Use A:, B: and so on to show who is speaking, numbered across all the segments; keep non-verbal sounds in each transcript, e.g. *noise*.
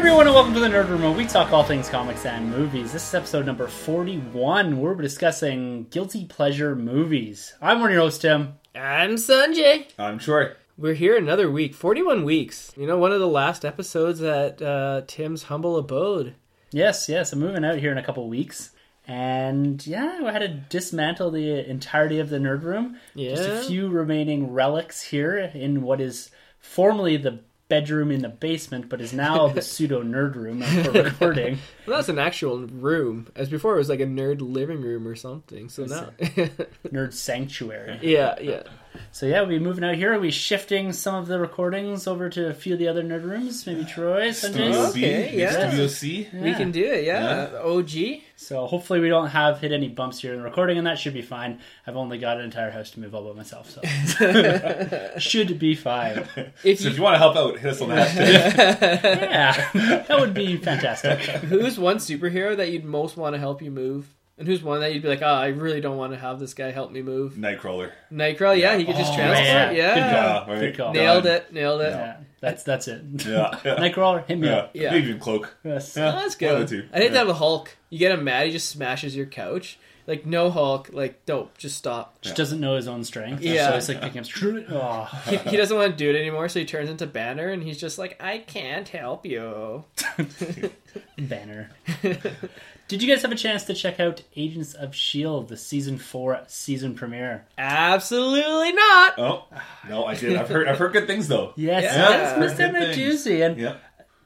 A: Hey everyone, and welcome to the Nerd Room, where we talk all things comics and movies. This is episode number 41, we're discussing guilty pleasure movies. I'm one of your host, Tim.
B: I'm Sunjay.
C: I'm Troy.
B: We're here another week, 41 weeks. You know, one of the last episodes at uh, Tim's humble abode.
A: Yes, yes, I'm moving out here in a couple weeks. And yeah, I had to dismantle the entirety of the Nerd Room. Yeah. Just a few remaining relics here in what is formerly the bedroom in the basement, but is now the *laughs* pseudo Nerd Room for recording. *laughs*
B: Well, that's an actual room. As before, it was like a nerd living room or something. So now, *laughs*
A: Nerd Sanctuary.
B: yeah, yeah.
A: So yeah, we'll be moving out here. We'll be shifting some of the recordings over to a few of the other nerd rooms, maybe Troy,
C: Studio
A: Sunjay.
B: Okay,
C: B,
B: yeah.
C: Studio C.
B: We can do it. Yeah, OG.
A: So hopefully we don't have hit any bumps here in the recording, and that should be fine. I've only got an entire house to move all by myself, so *laughs* should be fine.
B: If *laughs*
C: So
B: you,
C: if you want to help out, hit us on the hashtag.
A: Yeah, *laughs* that would be fantastic.
B: who's one superhero that you'd most want to help you move? And who's one that you'd be like, oh, I really don't want to have this guy help me move?
C: Nightcrawler.
B: Nightcrawler, yeah, he could just
A: Oh,
B: transport.
A: yeah.
B: Yeah,
A: Good
C: Yeah, right.
A: Good call.
B: nailed it, nailed it.
A: Yeah, that's that's it.
C: Yeah. yeah. *laughs*
A: Nightcrawler, hit me
C: yeah.
A: up.
B: Yeah.
C: Maybe even Cloak.
A: Yes.
C: Yeah.
B: Oh, that's
C: One of
B: good.
C: the two.
B: I think
C: Yeah.
B: that with Hulk, you get him mad, he just smashes your couch. Like no Hulk, like don't just stop.
A: Just doesn't know his own strength.
B: Yeah.
A: So it's like picking up. Oh.
B: He, he doesn't want to do it anymore, so he turns into Banner, and he's just like, I can't help you. *laughs*
A: Banner. *laughs* Did you guys have a chance to check out Agents of S.H.I.E.L.D., the season four season premiere?
B: Absolutely not.
C: Oh no, I did. I've heard. I've heard good things though.
A: Yes,
B: Yeah.
A: that's Miss
C: Good
A: Juicy. And
C: Yeah.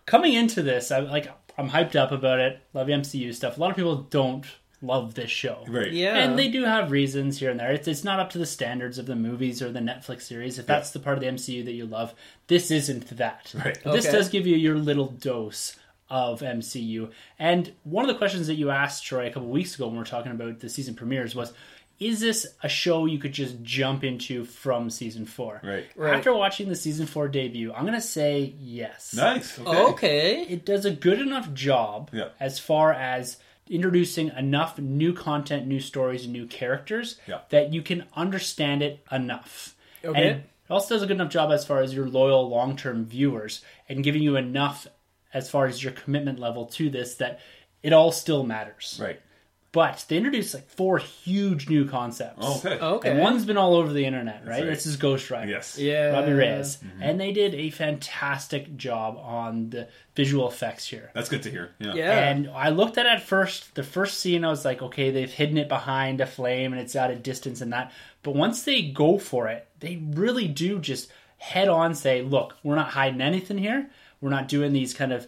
A: coming into this, I'm like, I'm hyped up about it. Love MCU stuff. A lot of people don't love this show.
C: Right.
B: Yeah,
A: And they do have reasons here and there. It's, it's not up to the standards of the movies or the Netflix series. If that's the part of the MCU that you love, this isn't that.
C: Right.
A: But This does give you your little dose of MCU. And one of the questions that you asked Troy a couple weeks ago when we were talking about the season premieres was, is this a show you could just jump into from season four?
C: Right.
B: Right.
A: After watching the season four debut, I'm going to say yes.
C: Nice. Okay.
B: okay.
A: It does a good enough job
C: Yeah.
A: as far as introducing enough new content, new stories, and new characters
C: Yeah.
A: that you can understand it enough.
B: Okay.
A: And it also does a good enough job as far as your loyal long term viewers and giving you enough as far as your commitment level to this that it all still matters.
C: Right.
A: But they introduced like four huge new concepts.
C: Okay.
B: Okay.
A: And one's been all over the internet, right?
C: right.
A: This is Ghost Rider.
C: Yes.
B: yeah.
A: Robbie Reyes.
C: Mm-hmm.
A: And they did a fantastic job on the visual effects here.
C: That's good to hear. Yeah.
B: Yeah.
A: And I looked at it at first, the first scene, I was like, okay, they've hidden it behind a flame and it's at a distance and that. But once they go for it, they really do just head on say, look, we're not hiding anything here. We're not doing these kind of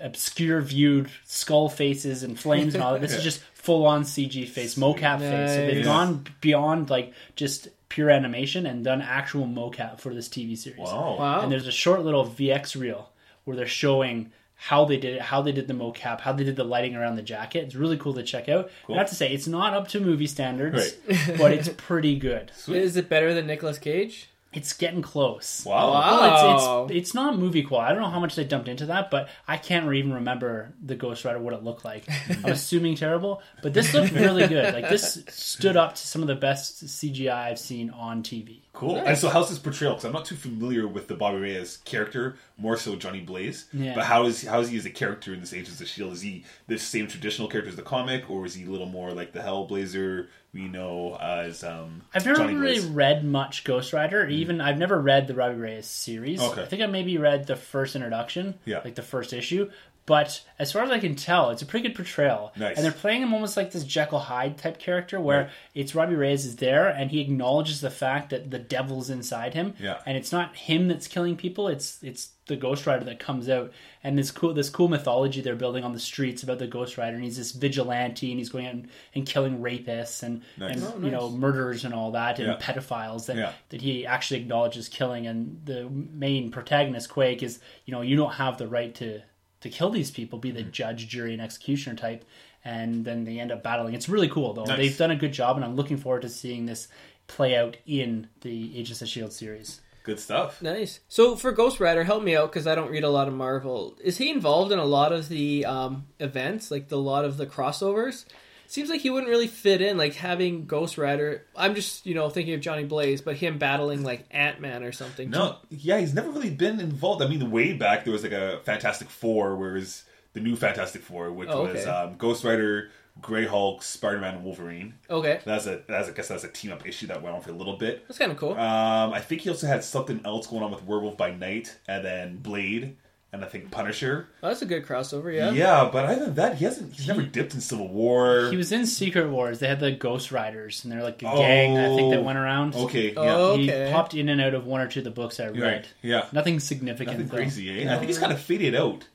A: obscure viewed skull faces and flames and all that. This is *laughs* just full on CG face, mocap face. So they've
B: Nice.
A: gone beyond like just pure animation and done actual mocap for this TV series.
C: Wow.
B: Wow.
A: And there's a short little VX reel where they're showing how they did it, how they did the mocap, how they did the lighting around the jacket. It's really cool to check out. I have to say, it's not up to movie standards, but it's pretty good. *laughs*
B: Is it better than Nicolas Cage?
A: It's getting close.
C: Wow.
B: Wow.
A: Well, it's, it's it's not movie quality. I don't know how much they dumped into that, but I can't even remember the Ghost Rider what it looked like. *laughs* I'm assuming terrible, but this looked really good. Like this stood up to some of the best CGI I've seen on TV.
C: Cool. And so, how's this portrayal? Because I'm not too familiar with the Bobby Reyes character, more so Johnny Blaze.
A: Yeah.
C: But how is how is he as a character in this Agents of the Shield? Is he the same traditional character as the comic, or is he a little more like the Hellblazer we know as um,
A: I've never
C: Johnny
A: really
C: Blaze?
A: read much Ghost Rider. Even I've never read the Robbie Reyes series.
C: Okay.
A: I think I maybe read the first introduction,
C: Yeah.
A: like the first issue. But as far as I can tell, it's a pretty good portrayal.
C: Nice.
A: And they're playing him almost like this Jekyll Hyde type character, where
C: Right.
A: it's Robbie Reyes is there and he acknowledges the fact that the devil's inside him.
C: Yeah.
A: And it's not him that's killing people; it's it's the Ghost Rider that comes out. And this cool this cool mythology they're building on the streets about the Ghost Rider, and he's this vigilante, and he's going out and, and killing rapists and
C: Nice.
A: and
B: Oh,
A: you know murderers and all that and
C: Yeah.
A: pedophiles that
C: Yeah.
A: that he actually acknowledges killing and the main protagonist Quake is you know you don't have the right to to kill these people be the
C: Mm-hmm.
A: judge jury and executioner type and then they end up battling it's really cool though
C: Nice.
A: they've done a good job and I'm looking forward to seeing this play out in the Agents of Shield series
C: Good stuff.
B: Nice. So for Ghost Rider, help me out because I don't read a lot of Marvel. Is he involved in a lot of the um, events, like the lot of the crossovers? Seems like he wouldn't really fit in. Like having Ghost Rider, I'm just you know thinking of Johnny Blaze, but him battling like Ant Man or something.
C: No, yeah, he's never really been involved. I mean, way back there was like a Fantastic Four, whereas the new Fantastic Four, which
B: Oh,
C: was um, Ghost Rider, Grey Hulk, Spider Man, and Wolverine.
B: Okay,
C: That's a that's I guess that's a team up issue that went on for a little bit.
B: that's kind of cool.
C: Um, I think he also had something else going on with Werewolf by Night, and then Blade, and I think Punisher.
B: oh, that's a good crossover.
C: Yeah,
B: Yeah.
C: but other than that, he hasn't. He's never dipped in Civil War.
A: He was in Secret Wars. They had the Ghost Riders, and they're like a gang I think that
C: Oh,
A: went around.
C: okay. Yeah,
B: Oh,
A: He popped in and out of one or two of the books I read.
C: right. Yeah,
A: Nothing significant.
C: nothing
A: though.
C: crazy. Eh? I think he's kind of faded out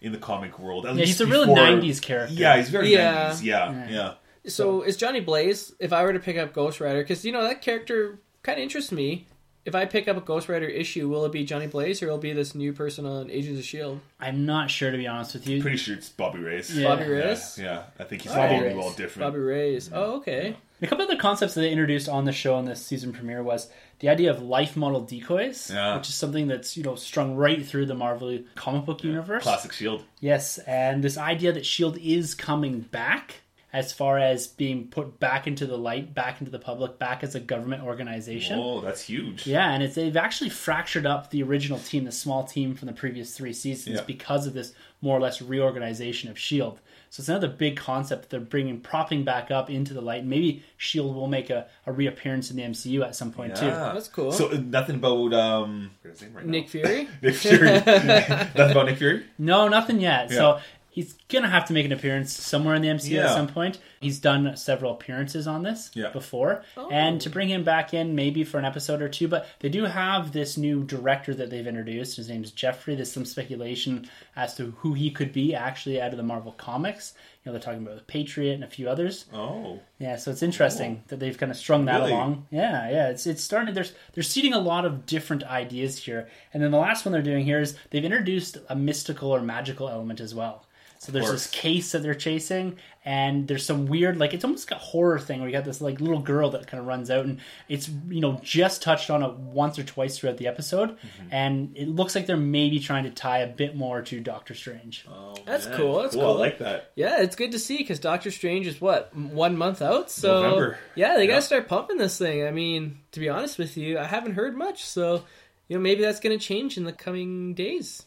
C: in the comic world. At
A: Yeah,
C: least
A: he's a real
C: before-
A: '90s character.
C: Yeah, he's very
B: Yeah.
C: 90s. Yeah,
A: Yeah.
C: yeah.
B: So is Johnny Blaze? If I were to pick up Ghost Rider, because you know that character kind of interests me. If I pick up a Ghost Rider issue, will it be Johnny Blaze or will it be this new person on Agents of Shield?
A: I'm not sure to be honest with you.
C: Pretty sure it's Bobby Reyes.
A: Yeah.
B: Bobby
C: Yeah,
B: Reyes,
C: yeah. I think he's
A: Bobby
C: all,
A: Reyes.
C: all different.
B: Bobby Reyes. Mm-hmm. Oh, okay.
A: A couple other concepts that they introduced on the show in this season premiere was the idea of life model decoys,
C: Yeah.
A: which is something that's you know strung right through the Marvel comic book universe.
C: Classic Shield.
A: Yes, and this idea that Shield is coming back as far as being put back into the light, back into the public, back as a government organization.
C: Oh, that's huge.
A: Yeah, and it's they've actually fractured up the original team, the small team from the previous three seasons,
C: Yeah.
A: because of this more or less reorganization of Shield. So it's another big concept that they're bringing, propping back up into the light. Maybe Shield will make a, a reappearance in the MCU at some point too.
B: That's cool.
C: So uh, nothing about um what's his name right?
B: Nick Fury. *laughs*
C: Nick Fury. *laughs* *laughs* nothing about Nick Fury.
A: No, nothing yet.
C: Yeah.
A: So he's gonna have to make an appearance somewhere in the MCU at some point. He's done several appearances on this
C: Yeah.
A: before,
B: Oh.
A: and to oh. bring him back in maybe for an episode or two. But they do have this new director that they've introduced. His name's Jeffrey. There's some speculation as to who he could be actually out of the Marvel comics. You know, they're talking about the Patriot and a few others.
C: Oh,
A: Yeah, so it's interesting that they've kind of strung that
C: Really?
A: along. Yeah, yeah, it's it's starting. There's they're seeding a lot of different ideas here, and then the last one they're doing here is they've introduced a mystical or magical element as well. So there's this case that they're chasing, and there's some weird, like it's almost like a horror thing where you got this like little girl that kind of runs out, and it's you know just touched on it once or twice throughout the episode,
C: Mm-hmm.
A: and it looks like they're maybe trying to tie a bit more to Doctor Strange.
C: oh
B: That's
C: man.
B: cool, that's
C: I
B: cool.
C: I like that.
B: Yeah, it's good to see because Doctor Strange is what one month out. So
C: November.
B: yeah, they
C: Yeah.
B: gotta start pumping this thing. I mean, to be honest with you, I haven't heard much. So you know, maybe that's gonna change in the coming days.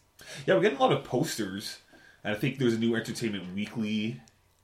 C: Yeah, we're getting a lot of posters, and I think there's a new Entertainment Weekly,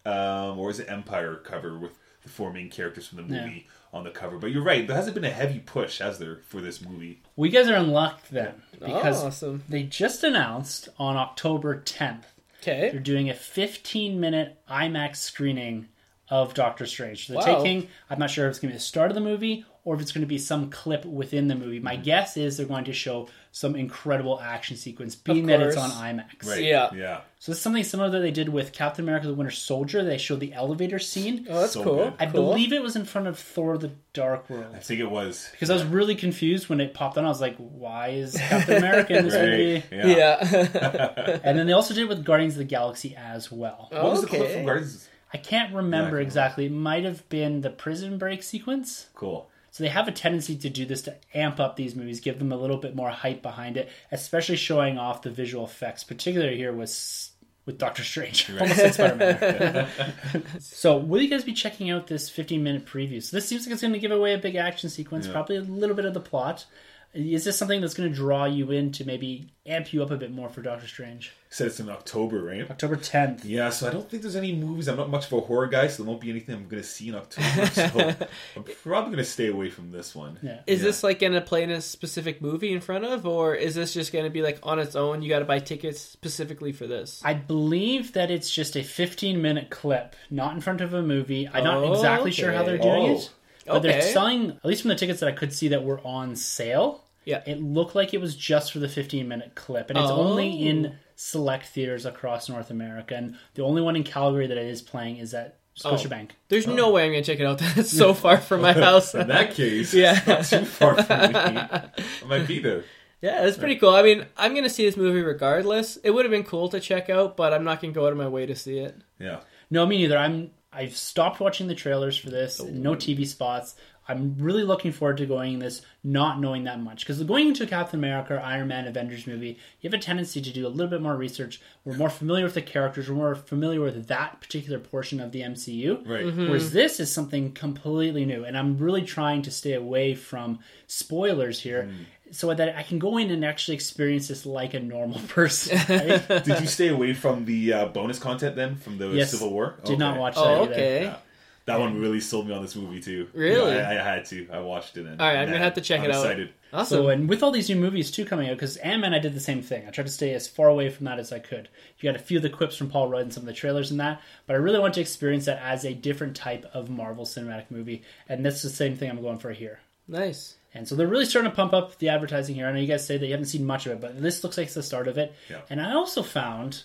C: um, or is it Empire cover with the four main characters from the
A: Yeah.
C: movie on the cover. But you're right, there hasn't been a heavy push, has there, for this movie?
A: Well, you guys are in luck then because
B: awesome.
A: they just announced on October 10th
B: Okay.
A: they're doing a 15 minute IMAX screening of Doctor Strange. So they're
B: Wow.
A: taking, I'm not sure if it's going to be the start of the movie or if it's going to be some clip within the movie. My mm-hmm. guess is they're going to show some incredible action sequence, being that it's on. IMAX.
C: Right.
B: Yeah.
C: Yeah.
A: So it's something similar that they did with Captain America the Winter Soldier. They showed the elevator scene.
B: Oh, that's
C: So
B: cool.
C: good.
A: I
B: Cool.
A: believe it was in front of Thor the Dark World.
C: I think it was.
A: Because I was really confused when it popped on. I was like, why is Captain America in this *laughs* movie?
C: Right.
B: Yeah. *laughs*
A: And then they also did it with Guardians of the Galaxy as well.
C: Oh, what was the clip from Guardians?
A: I can't remember
C: Yeah.
A: exactly. It might have been the prison break sequence.
C: Cool.
A: So they have a tendency to do this to amp up these movies, give them a little bit more hype behind it, especially showing off the visual effects, particularly here with with Doctor Strange. Almost Spider-Man. *laughs* so will you guys be checking out this 15 minute preview? So this seems like it's going to give away a big action sequence,
C: Yeah.
A: probably a little bit of the plot. Is this something that's going to draw you in to maybe amp you up a bit more for Doctor Strange?
C: Said it's in October, right?
A: October 10th.
C: Yeah, so I don't think there's any movies. I'm not much of a horror guy, so there won't be anything I'm going to see in October. So *laughs* I'm probably going to stay away from this one.
A: Yeah.
B: Is
C: Yeah.
B: this like gonna play in a specific movie in front of, or is this just gonna be like on its own? You got to buy tickets specifically for this.
A: I believe that it's just a 15 minute clip, not in front of a movie. I'm not
B: Oh,
A: exactly sure how they're doing
C: okay.
A: it. But they're selling, at least from the tickets that I could see that were on sale,
B: Yeah.
A: it looked like it was just for the 15 minute clip. And it's
B: Oh.
A: only in select theaters across North America. And the only one in Calgary that it is playing is at oh. Scotiabank.
B: There's no oh. way I'm gonna check it out. *laughs* That's so far from my *laughs* house.
C: In that case, *laughs*
B: Yeah.
C: it's not too far from me. I might be there.
B: Yeah, it's pretty cool. I mean, I'm gonna see this movie regardless. It would have been cool to check out, but I'm not gonna go out of my way to see it.
C: Yeah.
A: No, me neither. I'm. I've stopped watching the trailers for this. Oh. No TV spots. I'm really looking forward to going this not knowing that much because going into a Captain America, Iron Man, Avengers movie, you have a tendency to do a little bit more research. We're more familiar with the characters. We're more familiar with that particular portion of the MCU.
C: Right.
A: Whereas this is something completely new, and I'm really trying to stay away from spoilers here, so that I can go in and actually experience this like a normal *laughs* person. *laughs* right?
C: Did you stay away from the uh, bonus content then from the
A: Yes.
C: Civil War?
A: Did not watch that.
B: Oh,
A: either.
B: okay.
C: Yeah. That one really sold me on this movie too.
B: Really?
C: Yeah, I, I had to. I watched it. And,
B: All right, I'm
C: man,
B: gonna have to check
C: I'm
B: it out.
C: Excited.
B: Awesome.
A: So, and with all these new movies too coming out, because Ant Man, I did the same thing. I tried to stay as far away from that as I could. You got a few of the quips from Paul Rudd and some of the trailers and that, but I really want to experience that as a different type of Marvel cinematic movie, and that's the same thing I'm going for here.
B: nice.
A: And so they're really starting to pump up the advertising here. I know you guys say that you haven't seen much of it, but this looks like it's the start of it.
C: Yeah.
A: And I also found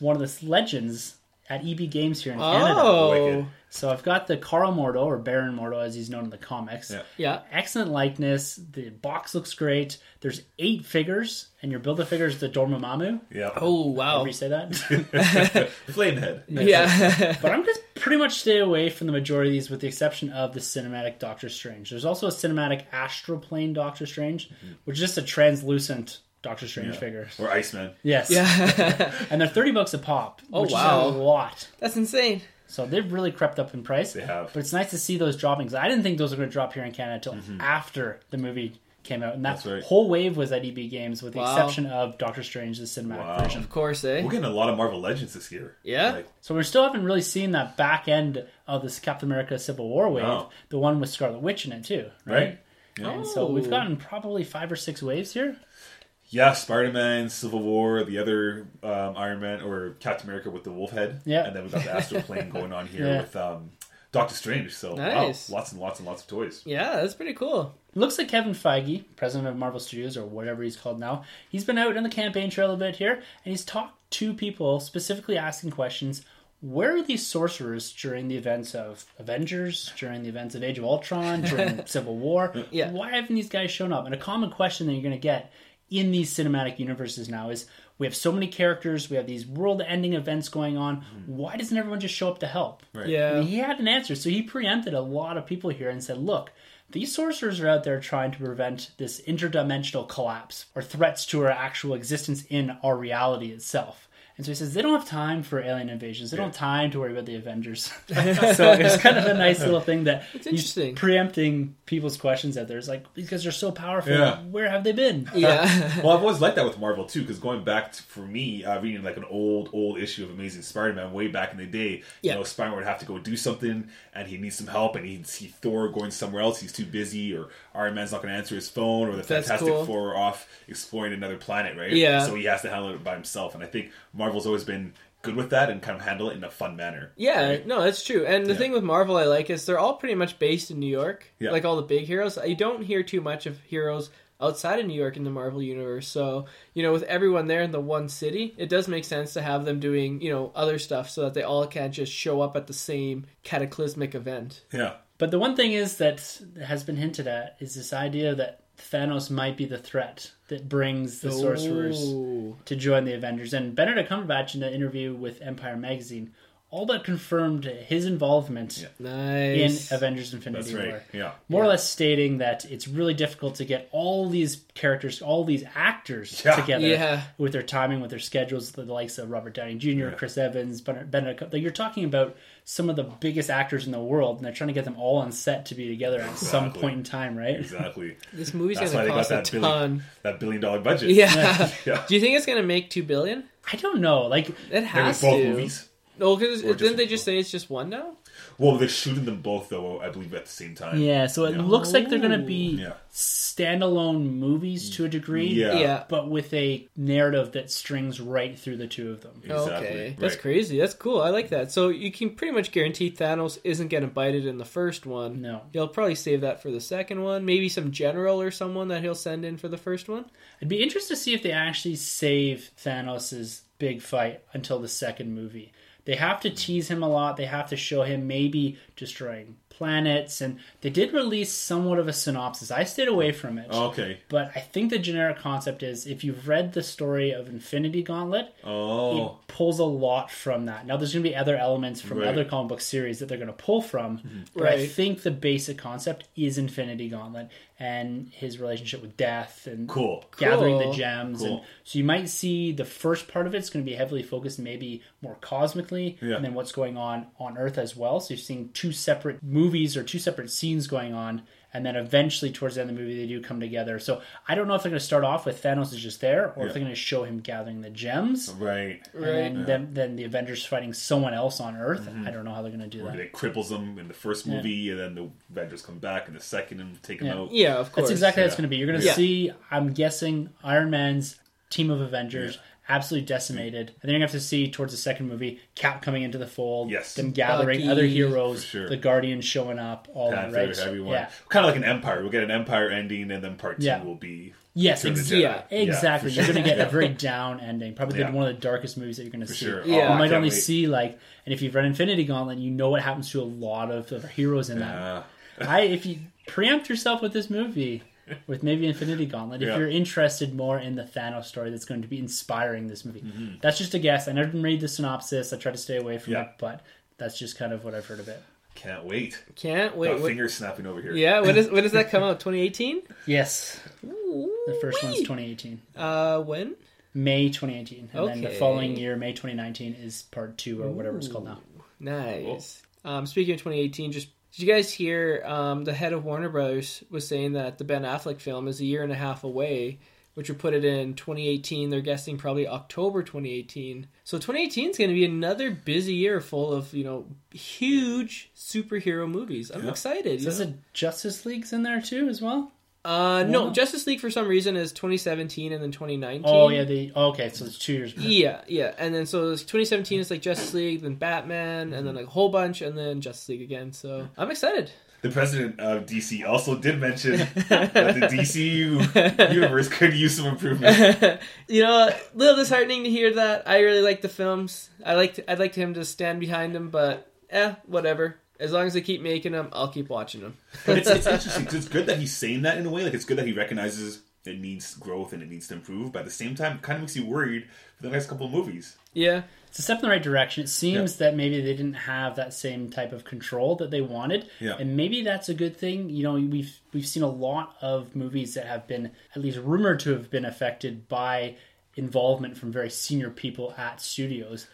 A: one of the legends at EB Games here in Canada.
B: Oh,
C: Wicked.
A: So I've got the Karl Mordo, or Baron Mordo as he's known in the comics.
C: Yeah.
B: yeah.
A: Excellent likeness. The box looks great. There's eight figures, and your build a figure is the Dormammu.
C: Yeah.
B: Oh wow.
A: However you say that. *laughs*
C: Flamehead.
B: Yeah. *laughs*
A: but I'm just pretty much stay away from the majority of these, with the exception of the cinematic Doctor Strange. There's also a cinematic astral plane Doctor Strange, mm-hmm. which is just a translucent Doctor Strange
C: Yeah.
A: figure.
C: Or Iceman.
A: Yes.
B: yeah. *laughs*
A: And they're 30 bucks a pop.
B: Oh,
A: which
B: wow.
A: Is a lot.
B: That's insane.
A: So they've really crept up in price.
C: They have.
A: But it's nice to see those dropping. 'cause I didn't think those were going to drop here in Canada until after the movie came out. And that
C: Mm-hmm. That's right.
A: whole wave was at EB Games, with the
B: Wow.
A: exception of Doctor Strange, the cinematic
C: Wow.
A: version.
B: Of course, eh?
C: We're getting a lot of Marvel Legends this year.
B: Yeah.
C: Like,
A: So we still haven't really seen that back end of this Captain America Civil War wave,
C: No.
A: the one with Scarlet Witch in it too, right?
C: right? Yeah.
A: And so we've
B: Oh.
A: gotten probably five or six waves here.
C: Yeah, Spider Man, Civil War, the other um, Iron Man or Captain America with the wolf head.
A: Yeah.
C: And then we've got the Astral Plane going on here *laughs*
A: Yeah.
C: with um, Doctor Strange. So
B: Nice.
C: wow, lots and lots and lots of toys.
B: Yeah, that's pretty cool.
A: Looks like Kevin Feige, president of Marvel Studios or whatever he's called now, he's been out on the campaign trail a bit here, and he's talked to people specifically asking questions. Where are these sorcerers during the events of Avengers, during the events of Age of Ultron, during *laughs* Civil War?
B: Yeah.
A: Why haven't these guys shown up? And a common question that you're going to get in these cinematic universes now is we have so many characters, we have these world ending events going on. Hmm. Why doesn't everyone just show up to help?
C: Right.
B: Yeah.
A: And he had an answer. So he preempted a lot of people here and said, look, these sorcerers are out there trying to prevent this interdimensional collapse or threats to our actual existence in our reality itself. And so he says they don't have time for alien invasions. They don't have time to worry about the Avengers. *laughs* *laughs* so it's kind of a nice little thing that
B: It's
A: he's
B: interesting.
A: preempting people's questions out there. It's like because they're so powerful.
C: Yeah.
A: Where have they been? *laughs*
B: Yeah.
C: well, I've always liked that with Marvel too, because going back to, for me, uh, reading like an old, old issue of Amazing Spider-Man way back in the day,
B: Yeah.
C: you know, Spider-Man would have to go do something, and he needs some help, and he'd see Thor going somewhere else, he's too busy, or Iron Man's not going to answer his phone, or the
B: That's
C: Fantastic
B: cool.
C: Four are off exploring another planet, right?
B: Yeah.
C: So he has to handle it by himself, and I think Marvel's always been good with that and kind of handle it in a fun manner.
B: Yeah,
C: right?
B: no, that's true. And the
C: Yeah.
B: thing with Marvel I like is they're all pretty much based in New York.
C: Yeah.
B: Like all the big heroes. You don't hear too much of heroes outside of New York in the Marvel universe. So, you know, with everyone there in the one city, it does make sense to have them doing, you know, other stuff so that they all can't just show up at the same cataclysmic event.
C: Yeah.
A: But the one thing is that has been hinted at is this idea that Thanos might be the threat that brings the sorcerers to join the Avengers. And Benedict Cumberbatch in an interview with Empire Magazine all but confirmed his involvement
C: Yeah.
A: in Avengers Infinity
C: That's right.
A: War.
C: Yeah.
A: More or less stating that it's really difficult to get all these characters, all these actors
C: Yeah.
A: together
B: Yeah.
A: with their timing, with their schedules, the likes of Robert Downey Jr., Chris Evans, Ben- Benedict. Like you're talking about some of the biggest actors in the world, and they're trying to get them all on set to be together at some
C: Exactly.
A: point in time, right?
C: Exactly. *laughs*
B: This movie's
C: That's
B: going
C: why
B: to
C: they got
B: cost a
C: that
B: ton.
C: billion, that billion dollar budget.
B: Yeah. *laughs*
C: Yeah.
B: Do you think it's going to make 2 billion?
A: I don't know. Like
B: It
C: They're
B: has
C: with both
B: to.
C: movies.
B: No, because didn't they just say it's just one now?
C: Well, they're shooting them both though. I believe at the same time.
A: Yeah, so it
C: Yeah.
A: looks like they're going to be
C: Yeah.
A: standalone movies to a degree,
C: Yeah.
B: Yeah.
A: but with a narrative that strings right through the two of them.
C: Exactly.
B: Okay, that's
C: Right.
B: crazy. That's cool. I like that. So you can pretty much guarantee Thanos isn't getting bited in the first one.
A: No.
B: He'll probably save that for the second one. Maybe some general or someone that he'll send in for the first one.
A: I'd be interested to see if they actually save Thanos' big fight until the second movie. They have to tease him a lot. They have to show him maybe destroying planets, and they did release somewhat of a synopsis. I stayed away from it.
C: Oh, okay.
A: But I think the generic concept is if you've read the story of Infinity Gauntlet,
C: Oh.
A: it pulls a lot from that. Now, there's going to be other elements from
C: Right.
A: other comic book series that they're going to pull from, but I think the basic concept is Infinity Gauntlet and his relationship with death and
C: Cool.
A: gathering
B: Cool.
A: the gems.
C: Cool.
A: And so you might see the first part of it's going to be heavily focused, maybe more cosmically,
C: Yeah.
A: and then what's going on on Earth as well. So you're seeing two separate movies or two separate scenes going on. And then eventually, towards the end of the movie, they do come together. So I don't know if they're going to start off with Thanos is just there, or
C: Yeah.
A: if they're going to show him gathering the gems,
C: Right.
B: Right.
A: and then, then then the Avengers fighting someone else on Earth. Mm-hmm. I don't know how they're going to do
C: Where
A: that.
C: they cripples them in the first movie, and then the Avengers come back in the second and take them
A: Yeah.
C: out.
B: Yeah, of course.
A: That's exactly how it's going to be. You're going to
B: Yeah.
A: see, I'm guessing, Iron Man's team of Avengers absolutely decimated. And then you're going to have to see towards the second movie Cap coming into the fold,
C: Yes.
A: them gathering
B: Bucky.
A: other heroes,
C: sure.
A: the Guardians showing up, all
C: Panther,
A: that, right?
C: everyone.
A: Yeah.
C: Kind of like an Empire. We'll get an Empire ending, and then part two
A: Yeah.
C: will be.
A: Yes,
C: Return of
A: ex-
C: the Jedi.
B: yeah,
A: exactly.
C: for
A: You're
C: sure.
A: going to get
C: Yeah.
A: a very *laughs* down ending. Probably
C: Yeah.
A: one of the darkest movies that you're going to
C: For
A: see.
C: sure.
B: Yeah.
C: Oh,
A: You might only
C: wait.
A: see like, and if you've read Infinity Gauntlet, you know what happens to a lot of the heroes in that. I if you preempt yourself with this movie, with maybe Infinity Gauntlet, if
C: Yeah.
A: you're interested more in the Thanos story that's going to be inspiring this movie.
C: Mm-hmm.
A: That's just a guess. I never read the synopsis. I try to stay away from
C: Yeah.
A: it, but that's just kind of what I've heard of it.
C: can't wait.
B: Can't wait.
C: Got
B: What,
C: fingers snapping over here.
B: yeah, when does *laughs* when does that come out? 2018.
A: Yes, the first one's 2018.
B: Uh, when?
A: May 2018. And then the following year, May 2019, is part two or whatever it's called now.
B: Nice. Um, speaking of 2018, just did you guys hear um, the head of Warner Brothers was saying that the Ben Affleck film is a year and a half away, which would put it in 2018. They're guessing probably October 2018. So 2018 is going to be another busy year full of you know huge superhero movies. I'm
C: Yeah.
B: excited. you
A: Is it Justice League's in there too as well?
B: Uh, no,
A: Wow.
B: Justice League for some reason is 2017 and then 2019.
A: Oh yeah, the oh, okay, so it's two years. Before.
B: Yeah, yeah, and then so it's 2017 is like Justice League, then Batman, and then like a whole bunch, and then Justice League again. So I'm excited.
C: The president of DC also did mention *laughs* that the DC universe could use some improvement. *laughs*
B: you know, a little disheartening to hear that. I really like the films. I like I'd like him to stand behind them, but eh, whatever. As long as they keep making them, I'll keep watching them. *laughs*
C: But it's, interesting *laughs* interesting 'cause it's good that he's saying that in a way. Like it's good that he recognizes it needs growth and it needs to improve. But at the same time, it kind of makes you worried for the next couple of movies.
B: Yeah,
A: It's a step in the right direction. It seems that maybe they didn't have that same type of control that they wanted,
C: Yeah.
A: and maybe that's a good thing. You know, we've we've seen a lot of movies that have been at least rumored to have been affected by involvement from very senior people at studios.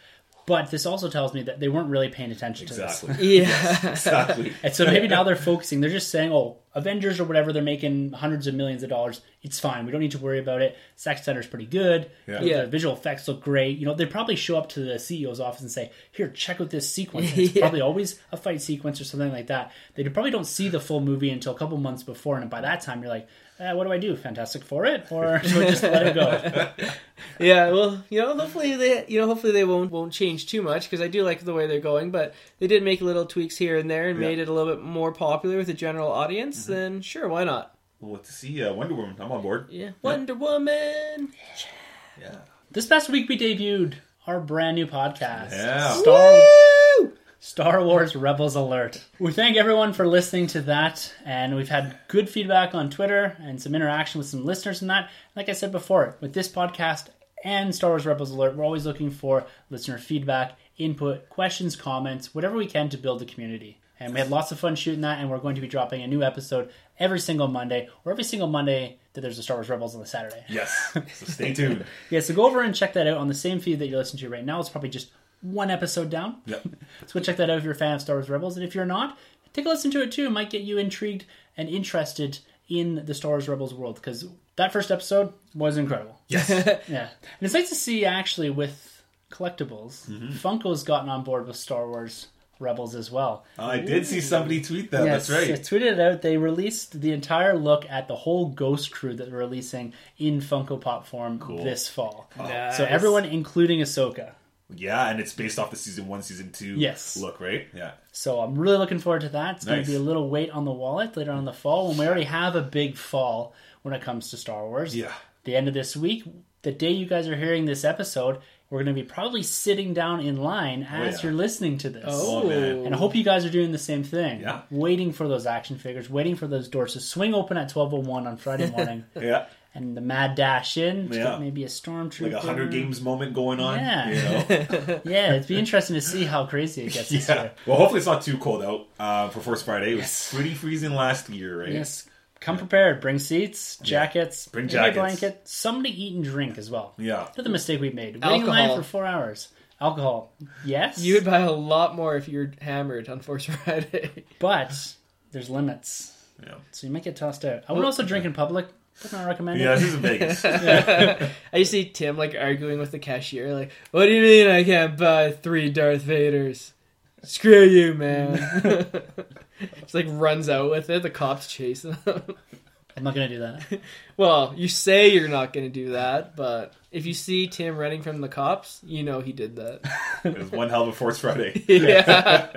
A: But this also tells me that they weren't really paying attention to this.
C: Exactly.
B: yeah,
C: exactly. *laughs*
A: And so maybe now they're focusing. They're just saying, "Oh, Avengers or whatever. They're making hundreds of millions of dollars. It's fine. We don't need to worry about it. Zack Snyder's pretty good.
C: Yeah.
A: The,
B: Yeah.
A: the visual effects look great. You know, they probably show up to the CEO's office and say, "Here, check out this sequence." And It's *laughs*
B: Yeah.
A: probably always a fight sequence or something like that. They probably don't see the full movie until a couple months before, and by that time, you're like, eh, "What do I do? Fantastic for it, or *laughs* do I just let it go?" *laughs*
B: yeah. Well, you know, hopefully they, you know, hopefully they won't won't change too much because I do like the way they're going. But they did make little tweaks here and there and
C: Yeah.
B: made it a little bit more popular with the general audience. Then sure, why not?
C: Well, to see uh, Wonder Woman, I'm on board.
B: Yeah, Wonder Woman.
C: Yeah.
A: this past week, we debuted our brand new podcast,
C: Yeah.
A: Star
B: Woo!
A: Star Wars Rebels Alert. We thank everyone for listening to that, and we've had good feedback on Twitter and some interaction with some listeners and that. Like I said before, with this podcast and Star Wars Rebels Alert, we're always looking for listener feedback, input, questions, comments, whatever we can to build the community. And we had lots of fun shooting that, and we're going to be dropping a new episode every single Monday, or every single Monday that there's a Star Wars Rebels on the Saturday.
C: Yes. So stay *laughs* tuned.
A: Yeah, so go over and check that out on the same feed that you're listening to right now. It's probably just one episode down.
C: Yep. *laughs*
A: So go check that out if you're a fan of Star Wars Rebels. And if you're not, take a listen to it too. It might get you intrigued and interested in the Star Wars Rebels world because that first episode was incredible.
C: Yes. *laughs* *laughs*
A: Yeah. And it's nice to see actually with collectibles, mm-hmm. Funko's gotten on board with Star Wars Rebels as well.
C: I did see somebody tweet that.
A: Yes,
C: That's
A: I
C: right.
A: tweeted it out. They released the entire look at the whole Ghost crew that they're releasing in Funko Pop form this fall.
B: Nice.
A: So everyone, including Ahsoka.
C: Yeah, and it's based off the season one, season two
A: Yes.
C: look, right? Yeah.
A: So I'm really looking forward to that. It's going to be a little weight on the wallet later on in the fall when we already have a big fall when it comes to Star Wars.
C: Yeah.
A: The end of this week, the day you guys are hearing this episode, we're going to be probably sitting down in line oh, as
C: yeah.
A: you're listening to this.
B: Oh,
C: Oh, man.
A: And I hope you guys are doing the same thing.
C: Yeah.
A: Waiting for those action figures, waiting for those doors to swing open at 12.01 on Friday *laughs* morning.
C: Yeah,
A: and the mad dash in.
C: Yeah.
A: maybe a stormtrooper.
C: like a Hunger Games moment going on.
A: Yeah.
C: you know. *laughs*
A: Yeah, it'd be interesting to see how crazy it gets this
C: yeah.
A: year.
C: Well, hopefully it's not too cold out uh, for Force Friday. It was
A: Yes.
C: pretty freezing last year, right?
A: Yes. Come prepared. Bring seats, jackets,
C: Bring
A: maybe a
C: jackets.
A: blanket, something to eat and drink as well.
C: Yeah.
A: Another mistake we made. Waiting in line
B: Alcohol.
A: for four hours. Alcohol. Yes.
B: You would buy a lot more if you're hammered on Force *laughs* Friday.
A: but there's limits.
C: Yeah.
A: So you might get tossed out. I would also drink in public. But not recommend
C: Yeah,
A: it.
C: this is in Vegas. *laughs* *laughs*
B: I see Tim like arguing with the cashier, like, "What do you mean I can't buy three Darth Vaders? Screw you, man!" *laughs* Just like runs out with it. The cops chase him.
A: I'm not going to do that.
B: well, you say you're not going to do that, but if you see Tim running from the cops, you know he did that.
C: it was one hell of a Force Friday.
B: yeah.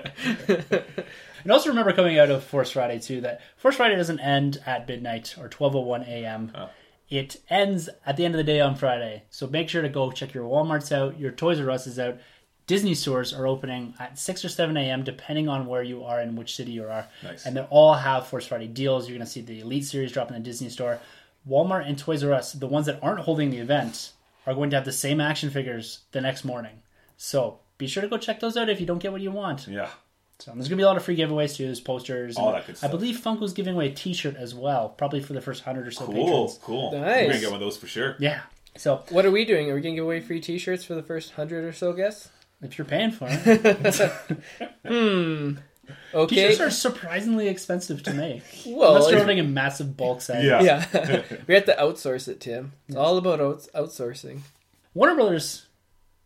A: And also remember coming out of Force Friday too that Force Friday doesn't end at midnight or 12:01 a.m.
C: Oh.
A: It ends at the end of the day on Friday. So make sure to go check your WalMarts out, your Toys R Us is out. Disney stores are opening at 6 or 7 a.m. depending on where you are and which city you are.
C: Nice.
A: And they all have Force Friday deals. You're going to see the Elite series drop in the Disney store. Walmart and Toys R Us, the ones that aren't holding the event, are going to have the same action figures the next morning. So be sure to go check those out if you don't get what you want.
C: Yeah.
A: So there's gonna be a lot of free giveaways too. There's posters.
C: All that good
A: I
C: stuff.
A: believe Funko's giving away a T-shirt as well, probably for the first hundred or so
C: Cool.
A: patrons.
C: Cool.
B: Nice.
C: We're gonna get one of those for sure.
A: Yeah. So
B: What are we doing? Are we going to give away free T-shirts for the first hundred or so guests?
A: if you're paying for it, *laughs*
B: Hmm. Okay.
A: T-shirts are surprisingly expensive to make.
B: well,
A: Unless you're
B: if-
A: ordering a massive bulk set.
C: Yeah.
B: yeah, *laughs* we have to outsource it, Tim. It's all about outs- outsourcing.
A: Warner Brothers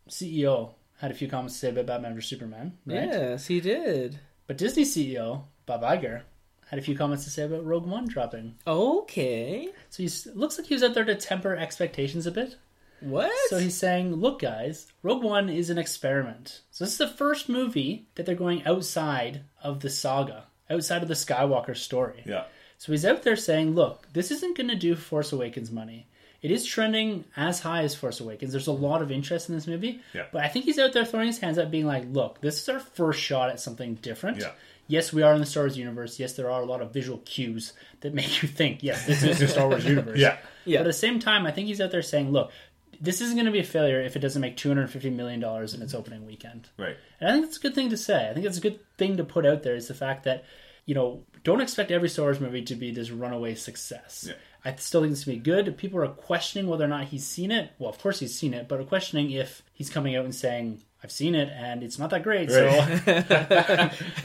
A: CEO had a few comments to say about Batman vs Superman, right?
B: Yes, he did.
A: But Disney CEO Bob Iger had a few comments to say about Rogue One dropping.
B: Okay.
A: So he looks like he was out there to temper expectations a bit.
B: What?
A: So he's saying, look, guys, Rogue One is an experiment. So this is the first movie that they're going outside of the saga, outside of the Skywalker story.
C: Yeah.
A: So he's out there saying, look, this isn't going to do Force Awakens money. It is trending as high as Force Awakens. There's a lot of interest in this movie.
C: Yeah.
A: But I think he's out there throwing his hands up, being like, look, this is our first shot at something different.
C: Yeah.
A: Yes, we are in the Star Wars universe. Yes, there are a lot of visual cues that *laughs* make you think, yes, this is the Star Wars *laughs* universe.
C: Yeah.
B: Yeah.
A: But at the same time, I think he's out there saying, look, this isn't going to be a failure if it doesn't make $250 million in its opening weekend.
C: Right.
A: And I think that's a good thing to say. I think it's a good thing to put out there is the fact that, you know, don't expect every Star Wars movie to be this runaway success.
C: Yeah.
A: I still think it's going to be good. People are questioning whether or not he's seen it. Well, of course he's seen it, but are questioning if he's coming out and saying, I've seen it and it's not that great. So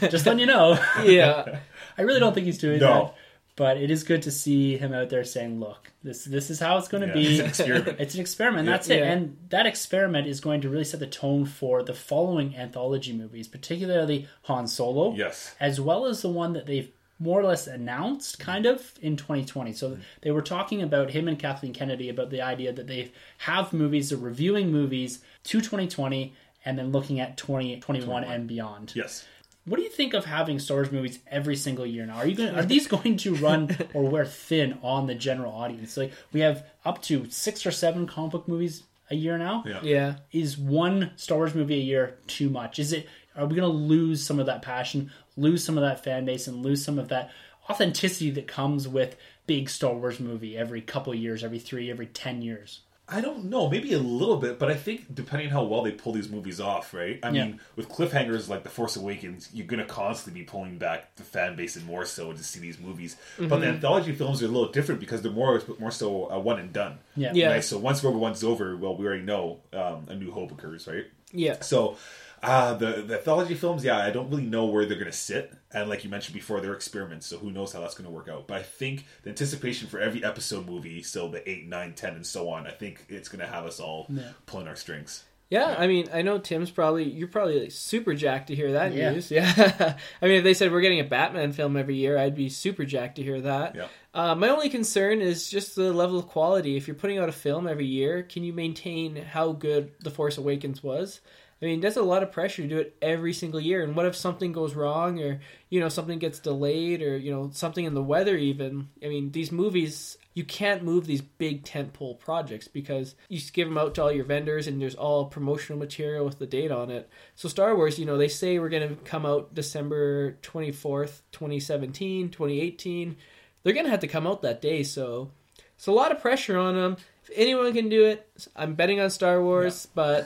A: *laughs* just letting you know. *laughs*
B: yeah.
A: I really don't think he's doing
C: No.
A: that. But it is good to see him out there saying, "Look, this this is how it's going to
C: Yeah,
A: be.
C: it's an experiment. *laughs*
A: It's an experiment.
C: Yeah.
A: That's it.
B: Yeah.
A: And that experiment is going to really set the tone for the following anthology movies, particularly Han Solo,
C: Yes.
A: as well as the one that they've more or less announced, kind of in 2020. So
C: Mm-hmm.
A: they were talking about him and Kathleen Kennedy about the idea that they have movies, they're reviewing movies to 2020, and then looking at 2021 and beyond.
C: Yes.
A: What do you think of having Star Wars movies every single year now? Are you going? Are *laughs* these going to run *laughs* or wear thin on the general audience? Like we have up to six or seven comic book movies a year now.
C: Yeah.
B: Yeah.
A: Is one Star Wars movie a year too much? Is it? Are we going to lose some of that passion, lose some of that fan base, and lose some of that authenticity that comes with big Star Wars movie every couple of years, every three, every ten years?
C: I don't know, maybe a little bit, but I think depending on how well they pull these movies off, right? I
A: Yeah.
C: mean, with cliffhangers like The Force Awakens, you're going to constantly be pulling back the fan base and more so to see these movies. But the anthology films are a little different because they're more more so a one and done.
A: Yeah.
B: Yeah.
C: Right? So once Rogue One's over, well, we already know um, A New Hope occurs, right?
B: Yeah.
C: So uh, the the anthology films, yeah, I don't really know where they're going to sit, and like you mentioned before, they're experiments, so who knows how that's going to work out. But I think the anticipation for every episode movie, so the eight, nine, ten, and so on, I think it's going to have us all pulling our strings.
B: Yeah, I mean, I know Tim's probably you're probably like super jacked to hear that
A: Yeah.
B: news. *laughs* Yeah, I mean, if they said we're getting a Batman film every year, I'd be super jacked to hear that.
C: Yeah.
B: Uh, my only concern is just the level of quality. If you're putting out a film every year, can you maintain how good The Force Awakens was? I mean, that's a lot of pressure to do it every single year. And what if something goes wrong, or you know, something gets delayed, or you know, something in the weather? Even, I mean, these movies you can't move these big tentpole projects because you just give them out to all your vendors and there's all promotional material with the date on it. So Star Wars, you know, they say we're going to come out December 24th, 2017, 2018. They're going to have to come out that day, so it's a lot of pressure on them. If anyone can do it, I'm betting on Star Wars, but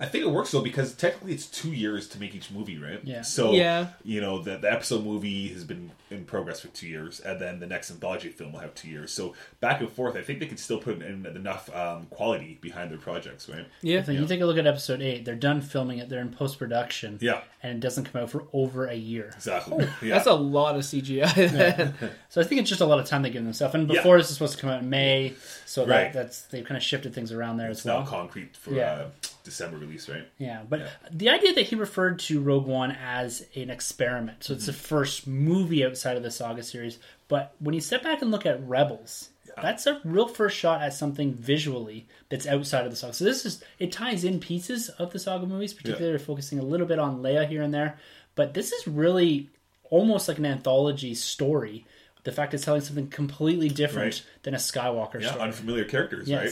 C: I think it works though because technically it's two years to make each movie, right?
A: Yeah.
C: So
B: Yeah.
C: you know the the episode movie has been in progress for two years, and then the next anthology film will have two years. So back and forth, I think they can still put in enough um, quality behind their projects, right?
B: yeah.
A: I think you take a look at episode eight. They're done filming it. They're in post production.
C: Yeah.
A: and it doesn't come out for over a year.
C: Exactly. yeah.
B: That's a lot of CGI. *laughs* then.
A: So I think it's just a lot of time they give themselves. And before this is supposed to come out in May, so that, that's they've kind of shifted things around there
C: it's
A: as well.
C: now concrete for
A: Yeah.
C: uh, December release, right?
A: Yeah, but the idea that he referred to Rogue One as an experiment, so it's the mm-hmm. first movie outside of the saga series. But when you step back and look at Rebels, that's a real first shot at something visually that's outside of the saga. So this is it ties in pieces of the saga movies, particularly focusing a little bit on Leia here and there. But this is really almost like an anthology story. The fact it's telling something completely different
C: Right.
A: than a Skywalker
C: Yeah,
A: story.
C: unfamiliar characters,
A: Yes.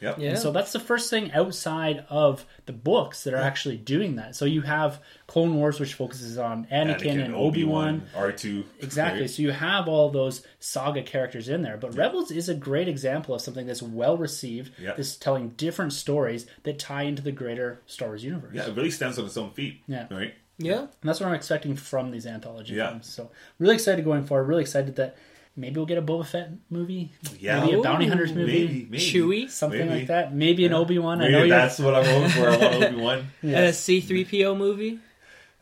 C: right? Yep.
B: Yeah.
A: And so that's the first thing outside of the books that are actually doing that. So you have Clone Wars, which focuses on Anakin, and Obi Wan.
C: R two,
A: Exactly. So you have all those saga characters in there. But Rebels is a great example of something that's well received,
C: Yeah.
A: that's telling different stories that tie into the greater Star Wars universe.
C: Yeah, it really stands on its own feet.
A: Yeah.
C: Right.
B: Yeah.
A: And that's what I'm expecting from these anthology
C: Yeah.
A: films. So really excited going forward. Really excited that maybe we'll get a Boba Fett movie.
C: Yeah.
A: Maybe a Bounty Hunters movie.
C: Maybe, maybe.
B: Chewie?
A: Something
C: Maybe.
A: like that. Maybe an Obi Wan. I
C: Maybe
A: know you're
C: that's what I'm hoping for. I want Obi Wan. *laughs*
B: A C3PO movie?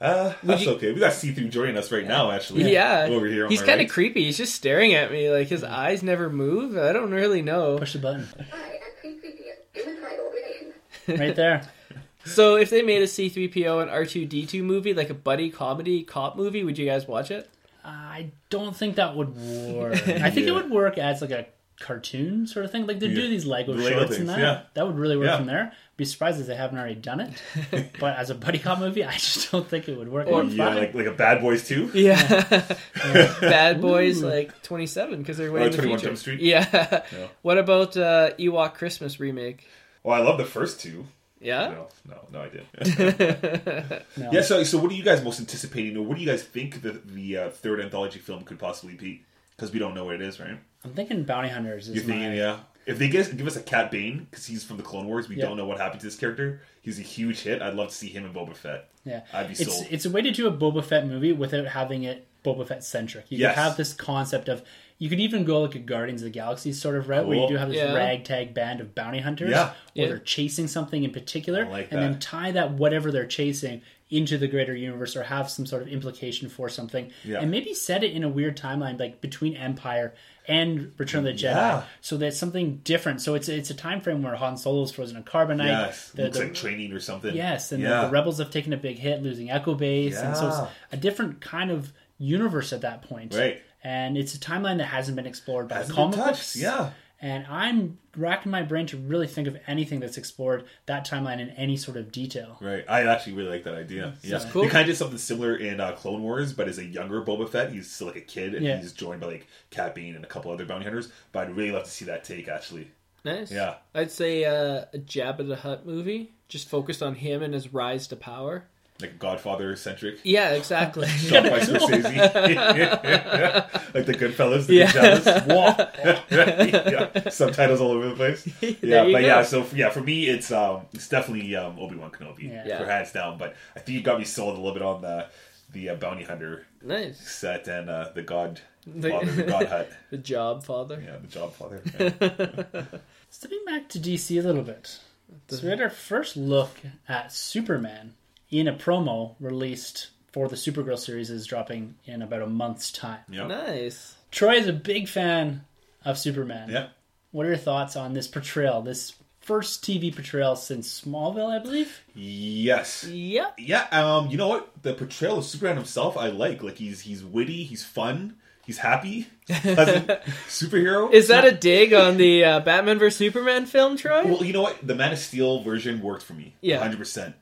C: Uh, that's
B: you-
C: okay. We got C three joining us right now. Actually,
B: Yeah.
C: over here. On
B: He's kind of
C: right.
B: creepy. He's just staring at me. Like, his eyes never move. I don't really know.
A: push the button
D: Hi, I'm C3PO. Human tribal
A: right there. *laughs*
B: So, if they made a C3PO and R2D2 movie, like a buddy comedy cop movie, would you guys watch it?
A: I don't think that would work. *laughs* I think it would work as like a cartoon sort of thing. Like they do these Lego
C: Lego
A: shorts
C: things,
A: and that.
C: yeah.
A: That would really work
C: Yeah.
A: from there. Be surprised if they haven't already done it. *laughs* but as a buddy cop movie, I just don't think it would work.
B: Or-
C: Yeah,
A: fine.
C: like like a Bad Boys too. *laughs*
B: Yeah. Bad Boys, like 27, because they're way
C: Oh,
B: in the future.
C: Jump Street?
B: Yeah.
C: Yeah.
B: What about uh, Ewok Christmas remake?
C: Oh, I love the first two.
B: Yeah?
C: No, no, no, I did. *laughs*
A: No.
C: yeah. So, so what are you guys most anticipating, or what do you guys think the the uh, third anthology film could possibly be? Because we don't know what it is, right?
A: I'm thinking Bounty Hunters is
C: You're thinking,
A: my-
C: yeah. If they give, give us a Cad Bane, because he's from the Clone Wars, we
A: Yeah.
C: don't know what happened to this character. He's a huge hit. I'd love to see him in Boba Fett.
A: Yeah,
C: I'd be
A: it's
C: sold.
A: it's a way to do a Boba Fett movie without having it Boba Fett centric. You
C: Yes.
A: could have this concept of you could even go like a Guardians of the Galaxy sort of route where you do have this
B: Yeah.
A: ragtag band of bounty hunters,
C: Yeah.
A: or
B: Yeah.
A: they're chasing something in particular,
C: like
A: and then tie that whatever they're chasing into the greater universe, or have some sort of implication for something,
C: Yeah.
A: and maybe set it in a weird timeline like between Empire and Return of the Jedi,
C: Yeah.
A: so that something different. So it's it's a time frame where Han Solo's frozen in carbonite.
C: Yes,
A: the-
C: looks
A: the-
C: like training or something.
A: Yes, and
C: yeah.
A: the, the rebels have taken a big hit, losing Echo Base, and so it's a different kind of universe at that point.
C: Right.
A: And it's a timeline that hasn't been explored by
C: Hasn't
A: the
C: been
A: comic
C: touched,
A: books.
C: yeah.
A: And I'm racking my brain to really think of anything that's explored that timeline in any sort of detail.
C: Right, I actually really like that idea. Yeah,
B: That's cool.
C: They kind of did something similar in uh, Clone Wars, but as a younger Boba Fett, he's still like a kid, and
A: Yeah.
C: he's joined by like Cad Bane and a couple other bounty hunters. But I'd really love to see that take actually.
B: Nice.
C: Yeah.
B: I'd say uh, a Jabba the Hutt movie, just focused on him and his rise to power.
C: Like Godfather centric.
B: Yeah, exactly. *laughs*
C: Shot by *laughs* Scorsese, *laughs* like the Goodfellas, the
B: Yeah.
C: Good yeah. Subtitles all over the place. Yeah, but
B: go.
C: yeah. So yeah, for me, it's um, it's definitely um, Obi Wan Kenobi
A: Yeah.
B: Yeah.
C: for hands down. But I think you got me sold a little bit on the the uh, bounty hunter
B: nice.
C: set and uh, the God
B: The-
C: Father, the God Hut.
B: The job father.
C: Yeah, the Job Father. Yeah.
A: Stepping back to DC a little bit. So we had our first look at Superman in a promo released for the Supergirl series is dropping in about a month's time.
C: Yep.
B: Nice.
A: Troy is a big fan of Superman.
C: Yeah.
A: What are your thoughts on this portrayal? This first TV portrayal since Smallville, I believe.
C: Yes.
B: Yep.
C: Yeah. Um. You know what? The portrayal of Superman himself, I like. Like he's he's witty. He's fun. He's happy. Pleasant *laughs* superhero.
B: Is that a dig on the uh, Batman vs Superman film, Troy?
C: Well, you know what? The Man of Steel version worked for me.
B: Yeah.
C: hundred percent.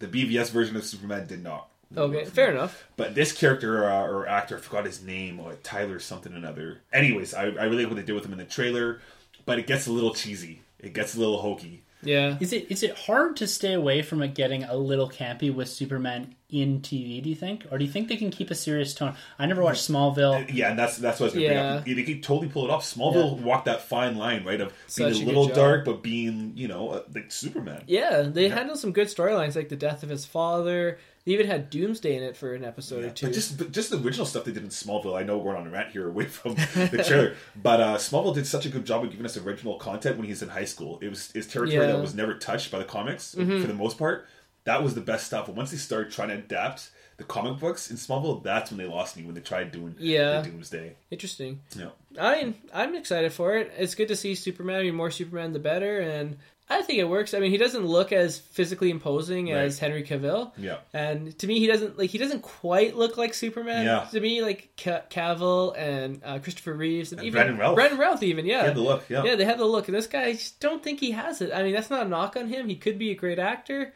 C: The BVS version of Superman did not.
B: Okay, fair enough.
C: But this character uh, or actor, I forgot his name, or Tyler something or another. Anyways, I, I really like what they did with him in the trailer, but it gets a little cheesy. It gets a little hokey.
B: Yeah.
A: Is it is it hard to stay away from it getting a little campy with Superman in TV? Do you think, or do you think they can keep a serious tone? I never watched Smallville.
C: Yeah, and that's that's what I was going to
B: Yeah.
C: bring up. They could totally pull it off. Smallville walked that fine line, right, of being a
B: a
C: little dark, but being, you know, uh, like Superman.
B: Yeah, they handled some good storylines like the death of his father. They even had Doomsday in it for an episode or two.
C: But just but just the original stuff they did in Smallville. I know we're on a rant here away from the trailer, *laughs* but uh, Smallville did such a good job of giving us original content when he's in high school. It was his territory
B: Yeah. Mm-hmm.
C: that was never touched by the comics for the most part. That was the best stuff. And once they started trying to adapt the comic books in Smallville, that's when they lost me when they tried doing
B: Yeah.
C: the Doomsday.
B: Interesting.
C: Yeah.
B: I mean, I'm excited for it. It's good to see Superman. I mean, more Superman, the better. And I think it works. I mean, he doesn't look as physically imposing as Henry Cavill.
C: Yeah.
B: And to me, he doesn't like he doesn't quite look like Superman.
C: Yeah.
B: To me, like Ca- Cavill and uh, Christopher Reeves and,
C: And
B: even
C: Brandon Routh.
B: Routh, even yeah.
C: He had the look, yeah.
B: Yeah, they have the look. and This guy, I just don't think he has it. I mean, that's not a knock on him. He could be a great actor.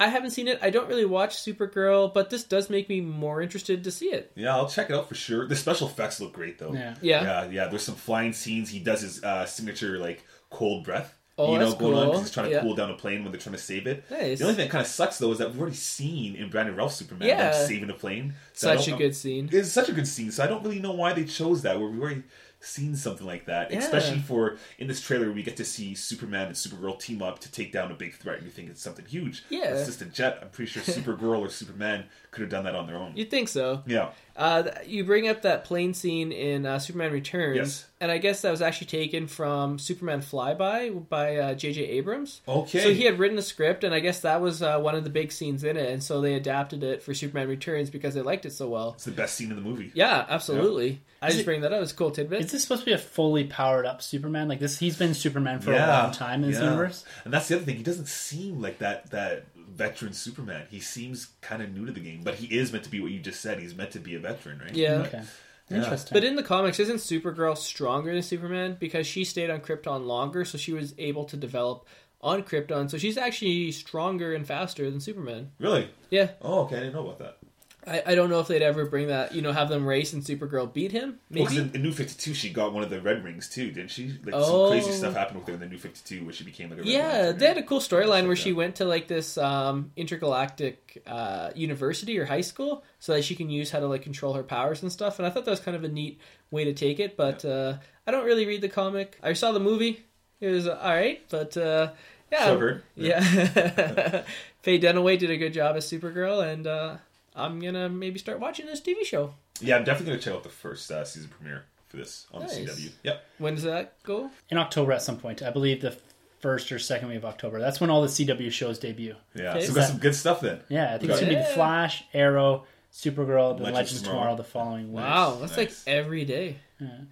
B: I haven't seen it. I don't really watch Supergirl, but this does make me more interested to see it.
C: Yeah, I'll check it out for sure. The special effects look great though.
A: Yeah.
B: Yeah.
C: yeah, yeah. There's some flying scenes. He does his uh, signature like cold breath.
B: Oh,
C: you know,
B: that's
C: going on because he's trying to
B: Yeah.
C: cool down a plane when they're trying to save it.
B: Nice.
C: The only thing that kind of sucks though is that we've already seen in Brandon Routh Superman
B: Yeah.
C: them saving a plane. So
B: Such a good scene.
C: It's such a good scene. So I don't really know why they chose that. Where we already seen something like that,
B: Yeah.
C: especially for in this trailer we get to see Superman and Supergirl team up to take down a big threat, and you think it's something huge.
B: Yeah.
C: it's just a jet. I'm pretty sure *laughs* Supergirl or Superman could have done that on their own.
B: You'd think so.
C: Yeah.
B: Uh, you bring up that plane scene in uh, Superman Returns,
C: Yes.
B: and I guess that was actually taken from Superman Flyby by uh, J.J. Abrams.
C: Okay.
B: So he had written the script, and I guess that was uh, one of the big scenes in it, and so they adapted it for Superman Returns because they liked it so well.
C: It's the best scene in the movie.
B: Yeah, absolutely. I
A: Is
B: just
A: it-
B: bring that up It's a cool tidbit.
A: Is this supposed to be a fully powered up Superman? Like this, he's been Superman for a long time in this
C: yeah.
A: universe.
C: And that's the other thing. He doesn't seem like that that veteran Superman. He seems kind of new to the game, but he is meant to be what you just said. He's meant to be a veteran, right?
B: yeah.
A: Okay, interesting.
B: But in the comics, isn't Supergirl stronger than Superman because she stayed on Krypton longer, so she was able to develop on Krypton. So she's actually stronger and faster than Superman.
C: Really?
B: Yeah,
C: Oh, okay. I didn't know about that.
B: I, I don't know if they'd ever bring that. You know, have them race and Supergirl beat him.
C: Well, in, in New Fifty Two, she got one of the red rings too, didn't she? Like
B: Oh.
C: some crazy stuff happened with her in the New Fifty Two, where she became like a red
B: yeah, they had a cool storyline where
C: like
B: she went to like this um, intergalactic uh, university or high school so that she can use how to like control her powers and stuff. And I thought that was kind of a neat way to take it. But uh, I don't really read the comic. I saw the movie. It was all right, but uh, yeah,
C: So I've
B: yeah. *laughs* Faye Dunaway did a good job as Supergirl, and uh, I'm gonna maybe start watching this TV show.
C: Yeah, I'm definitely gonna check out the first uh, season premiere for this on
B: Nice.
C: the CW. Yep.
B: When does that go?
A: in October at some point, I believe the first or second week of October. That's when all the CW shows debut.
C: Yeah.
B: Okay.
C: So we got some good stuff then.
A: Yeah, I think it's gonna be the Flash, Arrow, Supergirl, the
C: Legends
A: Legends,
C: tomorrow.
A: tomorrow. the following week.
B: Wow, that's
C: nice.
B: like every day.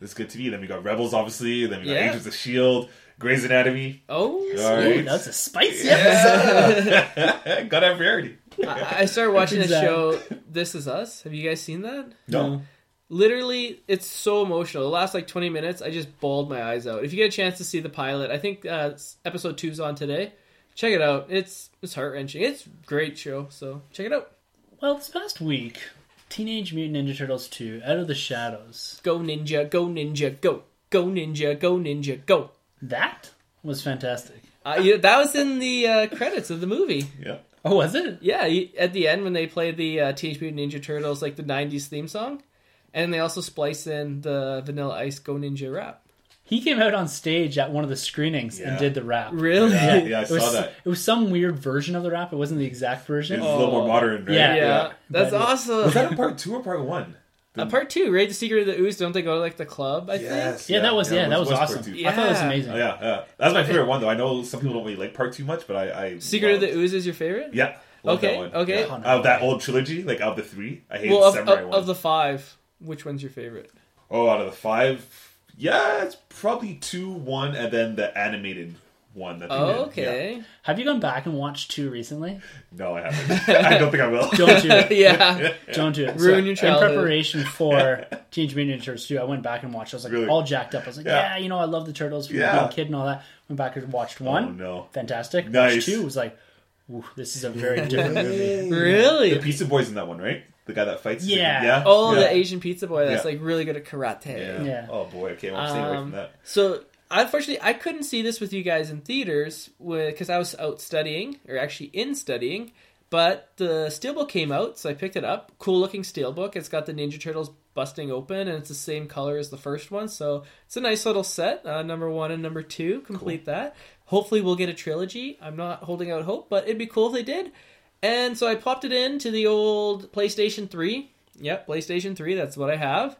C: That's good to TV. Then we got Rebels, obviously. Then we got
B: Yeah.
C: Agents of Shield, Grey's Anatomy.
B: Oh,
C: All right.
A: that's a spicy episode. *laughs*
C: got that variety.
B: I I started watching this show. This is Us. Have you guys seen that?
C: No.
B: Literally, it's so emotional. The last like twenty minutes, I just bawled my eyes out. If you get a chance to see the pilot, I think uh, episode two's on today. Check it out. It's it's heart wrenching. It's a great show. So check it out.
A: Well, this past week, Teenage Mutant Ninja Turtles 2, Out of the Shadows.
B: Go ninja, go ninja, go, go ninja, go ninja, go.
A: That was fantastic.
B: Uh, yeah, that was in the uh, credits of the movie.
C: Yeah.
A: Oh, was it?
B: Yeah, you- at the end when they played the uh, Teenage Mutant Ninja Turtles like the '90s theme song, and they also splice in the Vanilla Ice Go Ninja rap.
A: He came out on stage at one of the screenings
C: Yeah.
A: and did the rap.
B: Really?
C: Yeah, yeah, I
A: It was,
C: saw that.
A: it was some weird version of the rap. It wasn't the exact version.
C: It's a little more modern, right?
A: Yeah.
B: Yeah, that's
A: But-
B: awesome.
C: Was that in part two or part one?
B: Uh, part two, right? The Secret of the Ooze. Don't they go to like the club? I think.
A: Yeah, that was yeah, that was,
C: part
A: awesome.
C: two.
A: I thought it was
B: Yeah.
A: amazing.
C: Oh, yeah, yeah. That's my favorite one, though. I know some people don't really like part too much, but I. I
B: Secret of the
C: loved-
B: Ooze is your favorite?
C: Yeah. love
B: Okay,
C: that one.
B: okay.
C: Yeah. Of that old trilogy, like of the three, I hate
B: Well,
C: the
B: of,
C: samurai
B: of,
C: one.
B: of the five, which one's your favorite?
C: Oh, out of the five, yeah, it's probably two, one, and then the animated one. That they
B: Oh,
C: did.
B: okay.
A: Have you gone back and watched two recently?
C: No, I haven't. *laughs* I don't think I will.
A: Don't do it. *laughs*
B: Yeah. *laughs*
A: Don't do it.
B: Ruin your childhood.
A: In preparation for Teenage Mutant Ninja Turtles 2, I went back and watched. I was like
C: Really?
A: all jacked up. I was like,
C: Yeah.
A: yeah, you know, I love the Turtles from
C: Yeah.
A: being a kid and all that. Went back and watched one.
C: Oh, no.
A: Fantastic.
C: Nice.
A: Watched two. Was like, Ooh, this is a very different movie.
B: Really?
C: The Pizza Boy's in that one, right? The guy that fights.
A: Yeah.
C: Yeah.
B: Oh,
C: yeah.
B: the Asian pizza boy that's
C: Yeah.
B: like really good at karate.
C: Yeah.
A: Yeah.
C: Oh boy. Okay, I'm staying away
B: Um,
C: from that.
B: So unfortunately, I couldn't see this with you guys in theaters because I was out studying, or actually in studying. But the steelbook came out, so I picked it up. Cool looking steelbook. It's got the Ninja Turtles busting open, and it's the same color as the first one. So it's a nice little set. Uh, number one and number two complete that. Hopefully, we'll get a trilogy. I'm not holding out hope, but it'd be cool if they did. And so I popped it into the old PlayStation 3. Yep, PlayStation 3. That's what I have.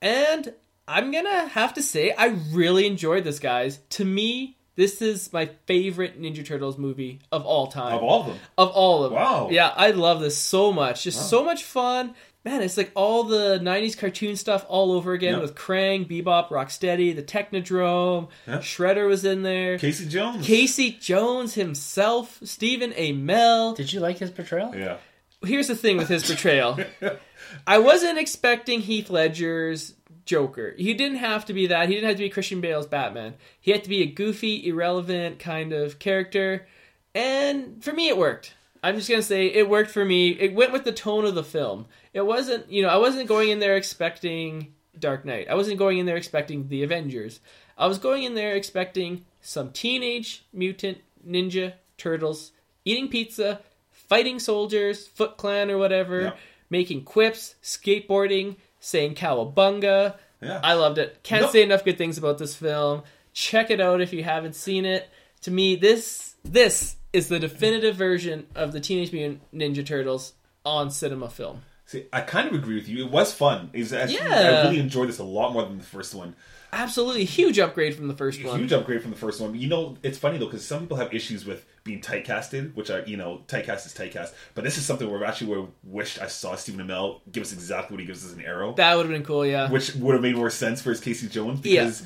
B: And I'm gonna have to say, I really enjoyed this, guys. To me, this is my favorite Ninja Turtles movie of all time.
C: Of all of them.
B: Of all of them.
C: Wow.
B: Yeah, I love this so much. Just so much fun. Man, it's like all the 90s cartoon stuff all over again
C: Yeah.
B: with Krang, Bebop, Rocksteady, the Technodrome.
C: Yeah.
B: Shredder was in there.
C: Casey Jones.
B: Casey Jones himself, Stephen Amell.
A: Did you like his portrayal?
C: Yeah.
B: Here's the thing with his *laughs* portrayal. *laughs* I wasn't expecting Heath Ledger's Joker. He didn't have to be that. He didn't have to be Christian Bale's Batman. He had to be a goofy, irrelevant kind of character. And for me, it worked. I'm just gonna say it worked for me. It went with the tone of the film. It wasn't, you know, I wasn't going in there expecting Dark Knight. I wasn't going in there expecting the Avengers. I was going in there expecting some teenage mutant ninja turtles eating pizza, fighting soldiers, Foot Clan or whatever,
C: Yeah.
B: making quips, skateboarding, saying cowabunga.
C: Yeah.
B: I loved it. Can't
C: No-
B: say enough good things about this film. Check it out if you haven't seen it. To me, this this is the definitive version of the Teenage Mutant Ninja Turtles on cinema film.
C: See, I kind of agree with you. It was fun. It was actually, I really enjoyed this a lot more than the first one.
B: Absolutely huge upgrade from the first one.
C: Huge upgrade from the first one. You know, it's funny though because some people have issues with being typecasted, which are you know typecast is typecast. But this is something where actually would wished I saw Stephen Amell give us exactly what he gives us in Arrow,
B: That would have been cool, yeah.
C: which would have made more sense for his Casey Jones
B: Yeah.
C: because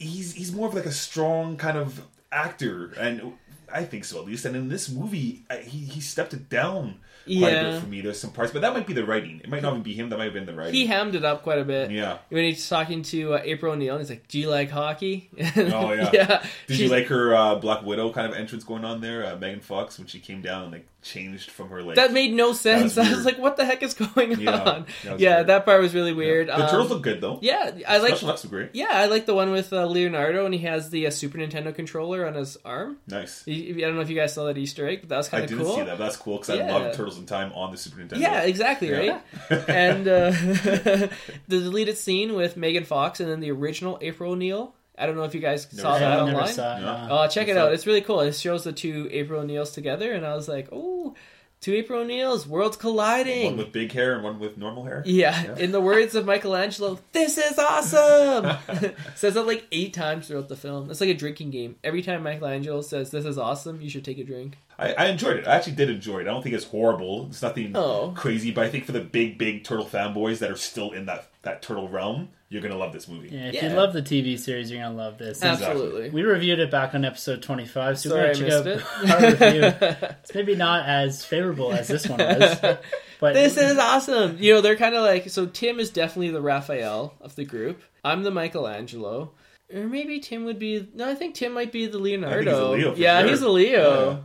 C: he's he's more of like a strong kind of actor, and I think so at least. And in this movie, he he stepped it down quite a
B: Yeah.
C: bit for me. There's some parts, but that might be the writing. It might not even be him. That might have been the writing.
B: he hammed it up quite a bit.
C: yeah.
B: When he's talking to uh, April O'Neil, he's like, "Do you like hockey?" *laughs*
C: Oh yeah.
B: yeah.
C: Did you like her uh, Black Widow kind of entrance going on there, uh, Megan Fox, when she came down and like changed from her like
B: That made no sense.
C: Was *laughs*
B: I was like, "What the heck is going
C: Yeah,
B: on?"
C: that
B: Yeah,
C: weird.
B: that part was really weird.
C: The
B: Um,
C: turtles look good though.
B: Yeah, I like.
C: Special effects great.
B: Yeah, I like the one with uh, Leonardo, and he has the uh, Super Nintendo controller on his arm.
C: Nice.
B: I don't know if you guys saw that Easter egg, but that was kind of
C: didn't
B: cool.
C: see that. That's cool because I love Turtles in Time on the Super Nintendo.
B: Yeah, exactly,
C: Yeah.
B: right? *laughs* and uh, *laughs* the deleted scene with Megan Fox and then the original April O'Neil. I don't know if you guys
C: Never
B: saw
C: saw
B: that
A: I never
B: online.
A: saw it.
C: No.
A: no.
B: Oh, check it out.
C: that?
B: It's really cool. It shows the two April O'Neils together, and I was like, oh, two April O'Neils, worlds colliding.
C: One with big hair and one with normal hair.
B: Yeah,
C: Yeah.
B: in the words of Michelangelo, this is awesome. *laughs* says that like eight times throughout the film. It's like a drinking game. Every time Michelangelo says this is awesome, you should take a drink.
C: I, I enjoyed it. I actually did enjoy it. I don't think it's horrible. It's nothing
B: Oh.
C: crazy, but I think for the big, big turtle fanboys that are still in that that turtle realm, you're gonna love this movie.
A: Yeah, if
B: Yeah.
A: you love the TV series, you're gonna love this.
C: Exactly.
B: Absolutely.
A: We reviewed it back on episode 25, so
B: Sorry,
A: we're
B: I
A: gonna check
B: missed
A: out our review. *laughs* It's maybe not as favorable as this one was, but
B: This is awesome. You know, they're kind of like so. Tim is definitely the Raphael of the group. I'm the Michelangelo, or maybe Tim would be. No, I think Tim might be the Leonardo.
C: Leo for
B: yeah,
C: sure.
B: he's a Leo.
C: Yeah.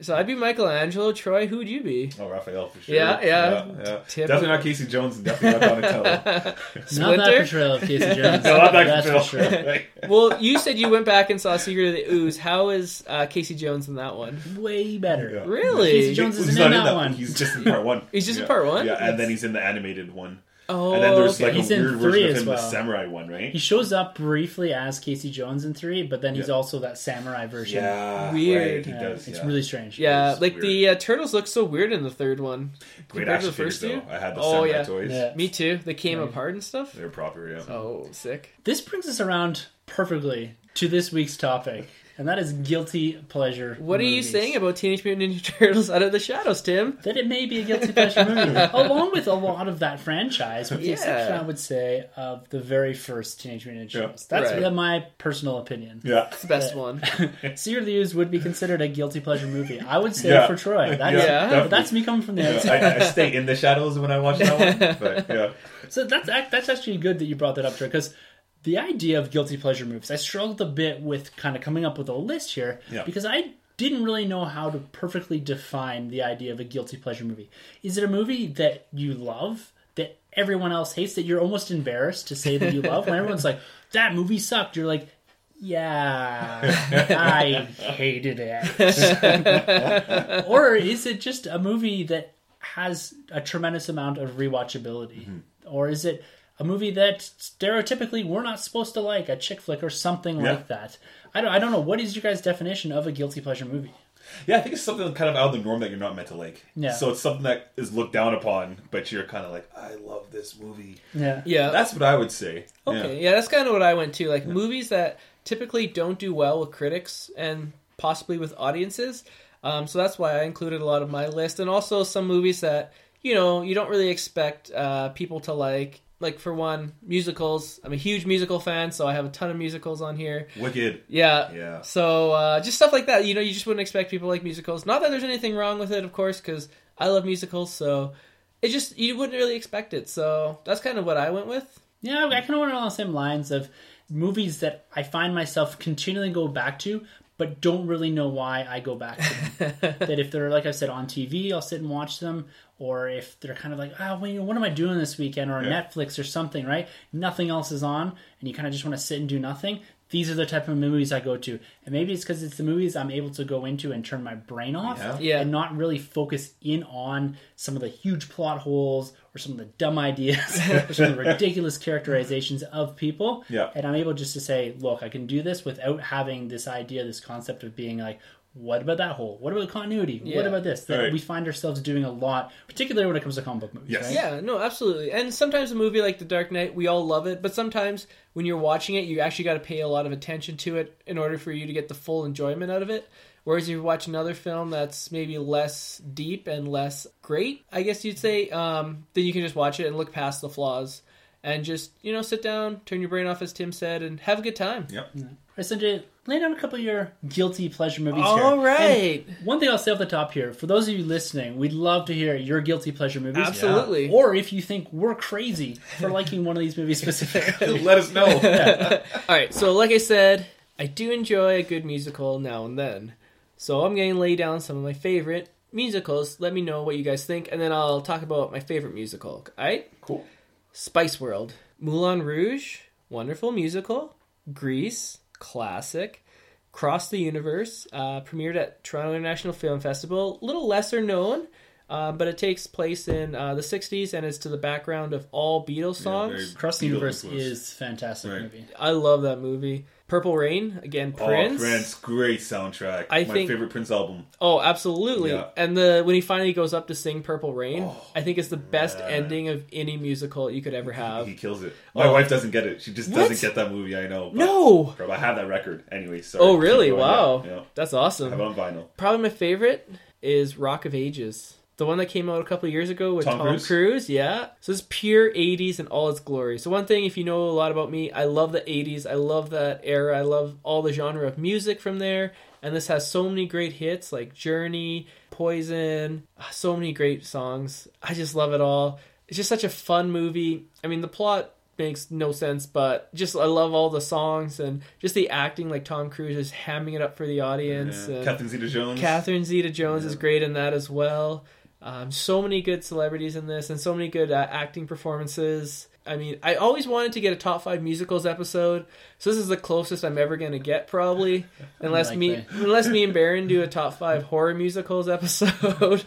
B: So I'd be Michelangelo. Troy, who would you be?
C: Oh, Raphael for sure.
B: Yeah, yeah.
C: yeah.
B: Tip-
C: Definitely not Casey Jones and definitely not Donatello. *laughs*
A: not that portrayal of Casey *laughs* Jones.
C: no, not that
A: That's for
C: portrayal.
A: sure.
C: Right. *laughs*
B: Well, you said you went back and saw Secret of the Ooze. How is uh, Casey Jones in that one?
A: Way better.
C: Yeah.
B: Really?
A: Casey Jones
C: He's
A: isn't
C: not
A: in that one.
C: He's just in part one.
B: He's just in part one?
C: Yeah, and then he's in the animated one.
B: Oh,
C: And then there's
B: okay.
C: like
A: He's
C: a
A: in
C: weird
A: three
C: version of
A: as
C: him, the
A: well.
C: samurai one, right?
A: He shows up briefly as Casey Jones in three, but then he's
C: Yeah.
A: also that samurai version.
C: Yeah,
B: Weird.
C: Right, he
A: Yeah,
C: does.
A: it's
C: yeah.
A: really strange.
B: yeah, like
C: weird.
B: the uh, turtles look so weird in the third one.
C: great
B: compared to
C: action
B: the
C: figures
B: first two?
C: though. I had the
B: Oh,
C: samurai
B: yeah.
C: toys.
A: Yeah.
B: Me too. They came
A: Right.
B: apart and stuff.
C: They're proper, yeah.
B: Oh, sick.
A: This brings us around perfectly to this week's topic, and that is guilty pleasure.
B: What are you saying about Teenage Mutant Ninja Turtles Out of the Shadows, Tim?
A: That it may be a guilty pleasure movie, *laughs* along with a lot of that franchise, with the
B: Yeah.
A: exception, I would say, of the very first Teenage Mutant Ninja
C: Yeah.
A: Turtles. That's
B: Right.
A: my personal opinion.
C: Yeah.
B: It's the best one.
A: Secret of the Ooze would be considered a guilty pleasure movie. I would say
C: Yeah.
A: for Troy. That's,
B: Yeah.
A: but that's me coming from the
C: Yeah,
A: outside.
C: I, I stay in the shadows when I watch that one. But yeah, *laughs*
A: So that's that's actually good that you brought that up, Troy, because the idea of guilty pleasure movies, I struggled a bit with kind of coming up with a list here
C: Yeah.
A: because I didn't really know how to perfectly define the idea of a guilty pleasure movie. Is it a movie that you love that everyone else hates that you're almost embarrassed to say that you love when everyone's like that movie sucked? You're like, yeah, I hated it. *laughs* or is it just a movie that has a tremendous amount of rewatchability? Mm-hmm. Or is it a movie that stereotypically we're not supposed to like, a chick flick or something
C: Yeah.
A: like that? I don't, I don't know. What is your guys' definition of a guilty pleasure movie?
C: Yeah, I think it's something kind of out of the norm that you're not meant to like.
A: Yeah.
C: So it's something that is looked down upon, but you're kind of like, I love this movie.
A: Yeah.
B: Yeah.
C: That's what I would say.
B: Okay, yeah, that's kind of what I went to. Like movies that typically don't do well with critics and possibly with audiences. Um, so that's why I included a lot of my list, and also some movies that you know you don't really expect uh, people to like. Like for one, musicals. I'm a huge musical fan, so I have a ton of musicals on here.
C: Wicked.
B: Yeah.
C: Yeah.
B: So uh, just stuff like that. You know, you just wouldn't expect people like musicals. Not that there's anything wrong with it, of course, because I love musicals. So it just you wouldn't really expect it. So that's kind of what I went with.
A: Yeah, I kind of went along the same lines of movies that I find myself continually go back to, but don't really know why I go back to them. *laughs* that if they're like I said on TV, I'll sit and watch them, or if they're kind of like, oh, you know, what am I doing this weekend, or
C: Yeah.
A: Netflix or something, right? Nothing else is on, and you kind of just want to sit and do nothing. These are the type of movies I go to, and maybe it's because it's the movies I'm able to go into and turn my brain off,
C: Yeah.
B: Yeah.
A: and not really focus in on some of the huge plot holes or some of the dumb ideas *laughs* or some of the ridiculous characterizations of people.
C: Yeah.
A: And I'm able just to say, look, I can do this without having this idea, this concept of being like, what about that hole? What about continuity? What about this? That
C: Right.
A: we find ourselves doing a lot, particularly when it comes to comic book movies.
C: Yes.
A: Right?
B: Yeah, no, absolutely. And sometimes a movie like The Dark Knight, we all love it, but sometimes when you're watching it, you actually got to pay a lot of attention to it in order for you to get the full enjoyment out of it. Whereas if you watch another film that's maybe less deep and less great, I guess you'd say, um, then you can just watch it and look past the flaws and just, you know, sit down, turn your brain off, as Tim said, and have a good time.
C: Yep.
A: All right, Sunjay, lay down a couple of your guilty pleasure movies here.
B: All right.
A: And one thing I'll say off the top here, for those of you listening, we'd love to hear your guilty pleasure movies.
B: Absolutely.
A: Or if you think we're crazy for liking one of these movies specifically. *laughs*
C: Let us know. *laughs*
B: All right, so like I said, I do enjoy a good musical now and then. So I'm going to lay down some of my favorite musicals. Let me know what you guys think, and then I'll talk about my favorite musical. All right?
C: cool.
B: Spice World, Moulin Rouge, wonderful musical. Grease, classic. Across the Universe, uh, premiered at Toronto International Film Festival. A little lesser known, uh, but it takes place in uh, the 60s and it's to the background of all Beatles songs.
C: very-
A: Across the Universe
C: influence.
A: is fantastic
C: Right.
A: movie.
B: I love that movie. Purple Rain, again, Prince.
C: Oh, Prince, great soundtrack.
B: I
C: My
B: think-
C: favorite Prince album.
B: Oh, absolutely.
C: Yeah.
B: And the when he finally goes up to sing Purple Rain,
C: Oh,
B: I think it's the best
C: man.
B: ending of any musical you could ever have.
C: He kills it. My
B: Oh.
C: wife doesn't get it. She just
B: What?
C: doesn't get that movie. I know. but-
B: No.
C: Bro, I have that record anyway. So
B: Oh, really? Wow.
C: Yeah, yeah.
B: That's
C: I have it
B: awesome.
C: on vinyl.
B: Probably my favorite is Rock of Ages. The one that came out a couple years ago with
C: Tom
B: Tom,
C: Cruise?
B: Cruise. yeah. So it's pure 80s in all its glory. So one thing, if you know a lot about me, I love the 80s. I love that era. I love all the genre of music from there. And this has so many great hits like Journey, Poison, ah, so many great songs. I just love it all. It's just such a fun movie. I mean, the plot makes no sense, but just I love all the songs and just the acting. Like Tom Cruise is hamming it up for the audience.
C: Yeah.
B: and-
C: Catherine Zeta-Jones.
B: Catherine Zeta Jones is great in that as well. Um, so many good celebrities in this, and so many good uh, acting performances. I mean, I always wanted to get a top five musicals episode, so this is the closest I'm ever going to get, probably, *laughs* unless me
A: Unlikely.
B: unless me and Baron do a top five horror musicals episode. *laughs*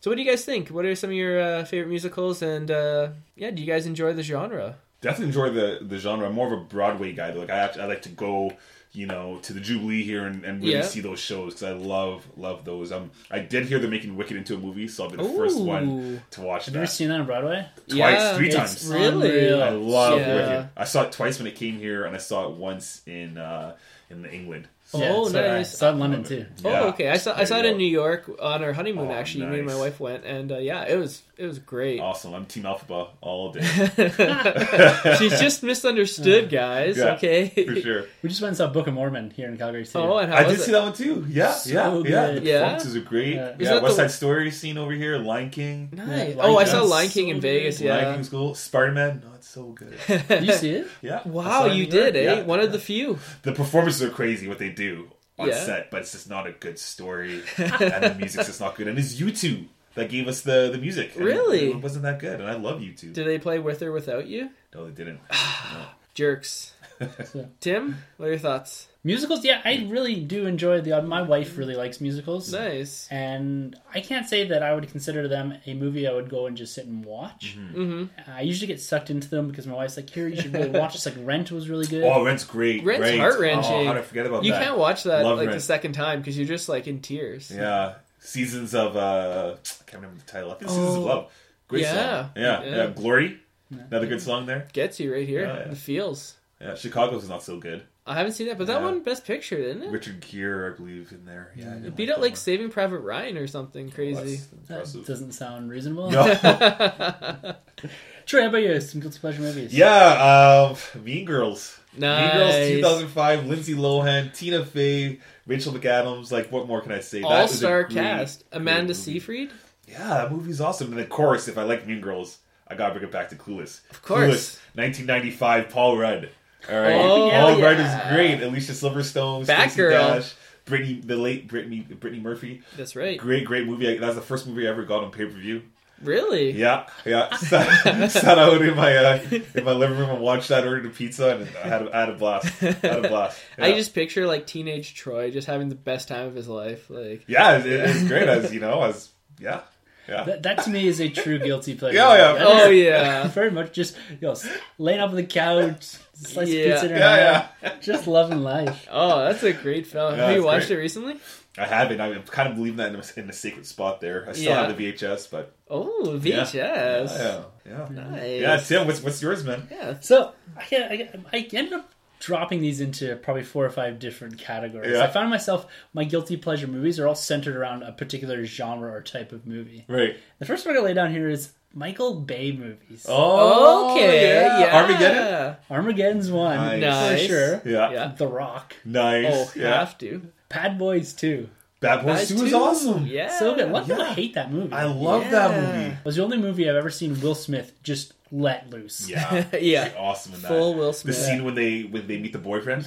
B: so, what do you guys think? What are some of your uh, favorite musicals? And uh, yeah, do you guys enjoy the genre?
C: Definitely enjoy the the genre. I'm more of a Broadway guy. Like I actually, I like to go, you know, to the Jubilee here and, and really
B: Yeah.
C: see those shows because I love love those. Um, I did hear they're making Wicked into a movie, so I'll be the first one to watch
A: Have you ever
C: that.
A: seen that on Broadway?
C: Twice,
B: Yeah,
C: three times.
B: Really?
C: I love
B: Yeah.
C: Wicked. I saw it twice when it came here, and I saw it once in uh, in England.
B: Oh,
A: so I
B: nice.
A: saw it in London too.
C: Yeah.
B: Oh, okay. I saw I saw it in. New York on our honeymoon.
C: Oh,
B: actually, me and my wife went, and uh, yeah, it was it was great.
C: Awesome. I'm Team Elphaba all day *laughs*
B: She's just misunderstood, guys.
C: Yeah,
B: okay.
C: for sure.
A: We just went and saw Book of Mormon here in Calgary too.
B: Oh, and how
C: I
B: was
C: did
B: it?
C: see that one too. Yeah,
A: So
C: yeah, yeah.
A: good.
C: The
B: Yeah?
C: performances are great.
A: Yeah.
C: Yeah,
B: Is that
C: West
B: the-
C: Side Story scene over here. Lion King.
B: Nice.
A: Yeah,
B: oh, I saw Lion King in
A: so
B: Vegas.
A: good.
C: Lion
B: Yeah.
C: King's cool. Spider Man. No, it's so good. *laughs*
A: Did you see it?
C: Yeah.
B: Wow,
C: saw it in
B: you
C: New York.
B: did, eh?
C: Yeah.
B: One of the few.
C: The performances are crazy. What they do. on
B: Yeah.
C: set, but it's just not a good story, *laughs* and the music's just not good. And it's U2 that gave us the the music. and
B: Really?
C: it wasn't that good, and I love U2.
B: Did they play with or without you?
C: No, they didn't. *sighs*
B: Jerks. *laughs* Tim, what are your thoughts?
A: Musicals, yeah, I really do enjoy the. My wife really likes musicals,
B: Nice.
A: and I can't say that I would consider them a movie I would go and just sit and watch.
B: Mm-hmm.
A: I usually get sucked into them because my wife's like, "Here, you should really watch this." Like Rent was really good.
C: Oh, Rent's great.
B: Rent's
C: great.
B: heart-wrenching.
C: Oh, how did I forget about that.
B: You
C: that?
B: can't watch that
C: Love
B: like the
C: Rent.
B: second time because you're just like in tears.
C: Yeah, seasons of uh, I can't remember the title. I think Seasons of
B: Oh,
C: Love. Great
B: yeah,
C: song. Yeah,
B: yeah.
C: yeah. Glory. Another good song there.
B: Gets you right here.
C: Yeah, yeah.
B: The feels.
C: Yeah, Chicago's not so good.
B: I haven't seen that, but that
C: Yeah.
B: one best picture, didn't it?
C: Richard Gere, I believe, in there. Yeah,
B: It beat
C: like
B: out
C: that
B: like
C: one.
B: Saving Private Ryan or something crazy.
C: That's
A: that doesn't sound reasonable.
C: No. *laughs*
A: Troy, how about you? Some guilty pleasure movies?
C: yeah, um, Mean Girls.
B: Nice.
C: Mean Girls 2005, Lindsay Lohan, Tina Fey, Rachel McAdams. Like, what more can I say?
B: All star cast.
C: great
B: Amanda. Seyfried.
C: Yeah, that movie's awesome. And of course, if I like Mean Girls, I gotta bring it back to Clueless.
B: Of course.
C: Clueless, 1995, Paul Rudd. All right,
B: Oh,
C: Paul
B: yeah.
C: Rudd is great. Alicia Silverstone, Stacey
B: Batgirl.
C: Dash, Brittany, the late Brittany, Brittany Murphy.
B: That's right.
C: Great, great movie. That was the first movie I ever got on pay per view.
B: Really?
C: Yeah, yeah. *laughs* Sat, sat out in my uh, in my living room and watched that. Ordered a pizza and I had a, I had a blast. I had a blast. *laughs* Yeah.
B: I just picture like teenage Troy just having the best time of his life. Like,
C: yeah, it, it's great. As you know, as yeah, yeah.
A: That, that to me is a true guilty pleasure.
C: Yeah, yeah.
A: That
B: oh
A: is
B: yeah, *laughs*
A: very much just you know laying up on the couch, slice
B: Yeah.
A: of pizza in her
C: Yeah,
A: hand, just loving life.
B: oh that's a great film.
C: Yeah,
B: Have you watched
C: great.
B: it recently?
C: I haven't. I'm kind of believing that in a, in a sacred spot there. I still
B: Yeah.
C: have the VHS, but
B: Oh. VHS.
C: Yeah, yeah.
B: Nice.
C: Yeah, Tim, what's what's yours, man?
B: Yeah.
A: So I, I, I ended up dropping these into probably four or five different categories.
C: Yeah.
A: I found myself my guilty pleasure movies are all centered around a particular genre or type of movie.
C: Right.
A: The first one I lay down here is Michael Bay movies.
C: Oh,
B: okay. Yeah. yeah.
C: Armageddon.
A: Armageddon's one
C: Nice.
B: Nice.
A: for sure.
C: Yeah.
B: Yeah.
A: The Rock,
C: Nice.
B: Oh,
C: yeah.
B: have to.
A: Bad Boys 2.
C: Bad Boys
B: That
C: Two is awesome.
B: Yeah.
A: So good. A lot of people hate that movie.
C: I love
B: Yeah.
C: that movie.
A: It was the only movie I've ever seen Will Smith just let loose.
C: Yeah. *laughs*
B: Yeah.
C: He's awesome in that.
B: Full Will Smith.
C: The scene when they when they meet the boyfriend.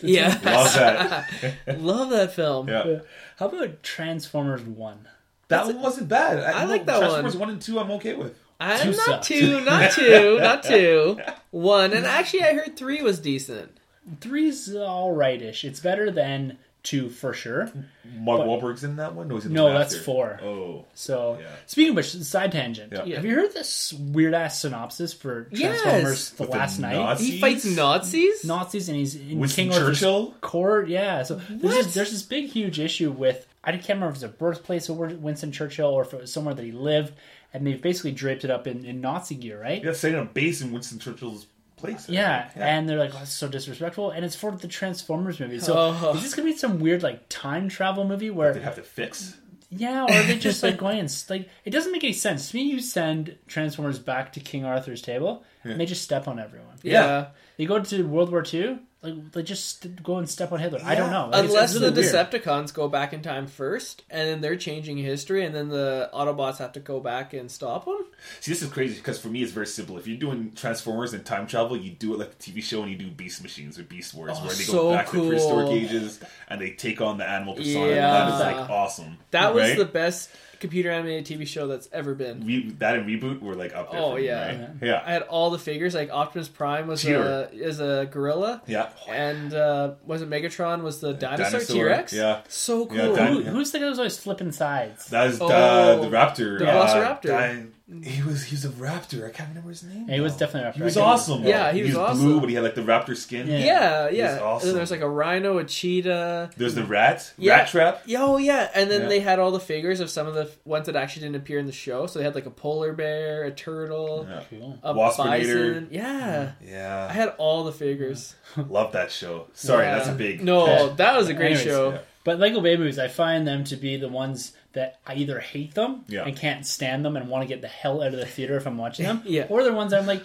B: Yeah.
C: Love that. *laughs*
B: Love that film.
C: Yeah.
A: How about Transformers 1?
C: That one wasn't bad.
B: I like that
C: Transformers
B: one.
C: one and two. I'm okay with.
B: I'm
A: Two
B: not
A: sucks.
B: two, not two, not *laughs* two. *laughs* One. And actually, I heard three was decent.
A: Three's all rightish. It's better than two for sure.
C: Mark
A: But-
C: Wahlberg's in that one. No, he's in the
A: No, that's
C: after?
A: four.
C: Oh,
A: So,
C: Yeah.
A: speaking of which, side tangent.
C: Yeah.
A: Have you heard this weird ass synopsis for
B: Yes.
A: Transformers: The
C: With the
A: Last Knight?
C: Nazis?
B: He fights Nazis.
A: Nazis and he's in
C: Winston
A: King Arthur's
C: Churchill?
A: court. Yeah, so there's this, there's this big huge issue with I can't remember if it's a birthplace of Winston Churchill or if it was somewhere that he lived, and they've basically draped it up in, in Nazi gear, right?
C: Yeah, setting a base in Winston Churchill's place. I
A: Yeah, and they're like, oh, it's so disrespectful, and it's for the Transformers movie. So
B: Oh.
A: is this gonna be some weird like time travel movie where
C: they have to fix.
A: yeah, or are they just like *laughs* going and like it doesn't make any sense to me. You send Transformers back to King Arthur's table, and they just step on everyone.
B: Yeah.
A: You go to World War II, like they just st- go and step on Hitler. I don't know. Like,
B: Unless
A: it's
B: the
A: really weird.
B: Decepticons go back in time first, and then they're changing history, and then the Autobots have to go back and stop them.
C: See, this is crazy because for me it's very simple. If you're doing Transformers and time travel, you do it like the TV show and you do Beast Machines or Beast Wars,
B: Oh,
C: where they
B: so
C: go back
B: cool.
C: to prehistoric ages and they take on the animal persona.
B: Yeah.
C: That is like awesome.
B: That was
C: right?
B: the best computer animated TV show that's ever been.
C: Re- that and reboot were like up there.
B: Oh,
C: for me,
B: yeah.
C: right? yeah,
B: I had all the figures. Like Optimus Prime was a is a gorilla,
C: yeah.
B: and uh, was it Megatron was the dinosaur,
C: Dinosaur,
B: T Rex?
C: yeah.
B: so cool.
C: Yeah,
A: Who, who's the guy who's always flipping sides?
C: That is
B: Oh,
C: the, the raptor.
B: the
C: uh,
B: Velociraptor.
C: Di- Mm-hmm. he was he was a raptor. I can't remember his name.
A: Yeah, he was definitely a raptor.
C: He was awesome.
B: Yeah, he was
C: blue,
B: awesome.
C: but he had like the raptor skin.
A: Yeah.
B: yeah,
C: He
B: yeah.
C: was
B: And then there's like a rhino, a cheetah.
C: There's the rat,
B: Yeah.
C: Rattrap.
B: Yeah, oh yeah, and then
C: Yeah.
B: they had all the figures of some of the ones that actually didn't appear in the show. So they had like a polar bear, a turtle,
C: Yeah.
A: Cool.
B: a
C: Waspinator.
B: bison. Yeah,
C: Yeah,
B: I had all the figures. *laughs*
C: love that show. Sorry,
B: Yeah.
C: that's a big
B: No, that was a great
A: Anyways,
B: show.
C: yeah.
A: But Lego Bay movies, I find them to be the ones that I either hate them
C: Yeah.
A: and can't stand them and want to get the hell out of the theater if I'm watching them, *laughs*
B: Yeah.
A: or they're ones that I'm like,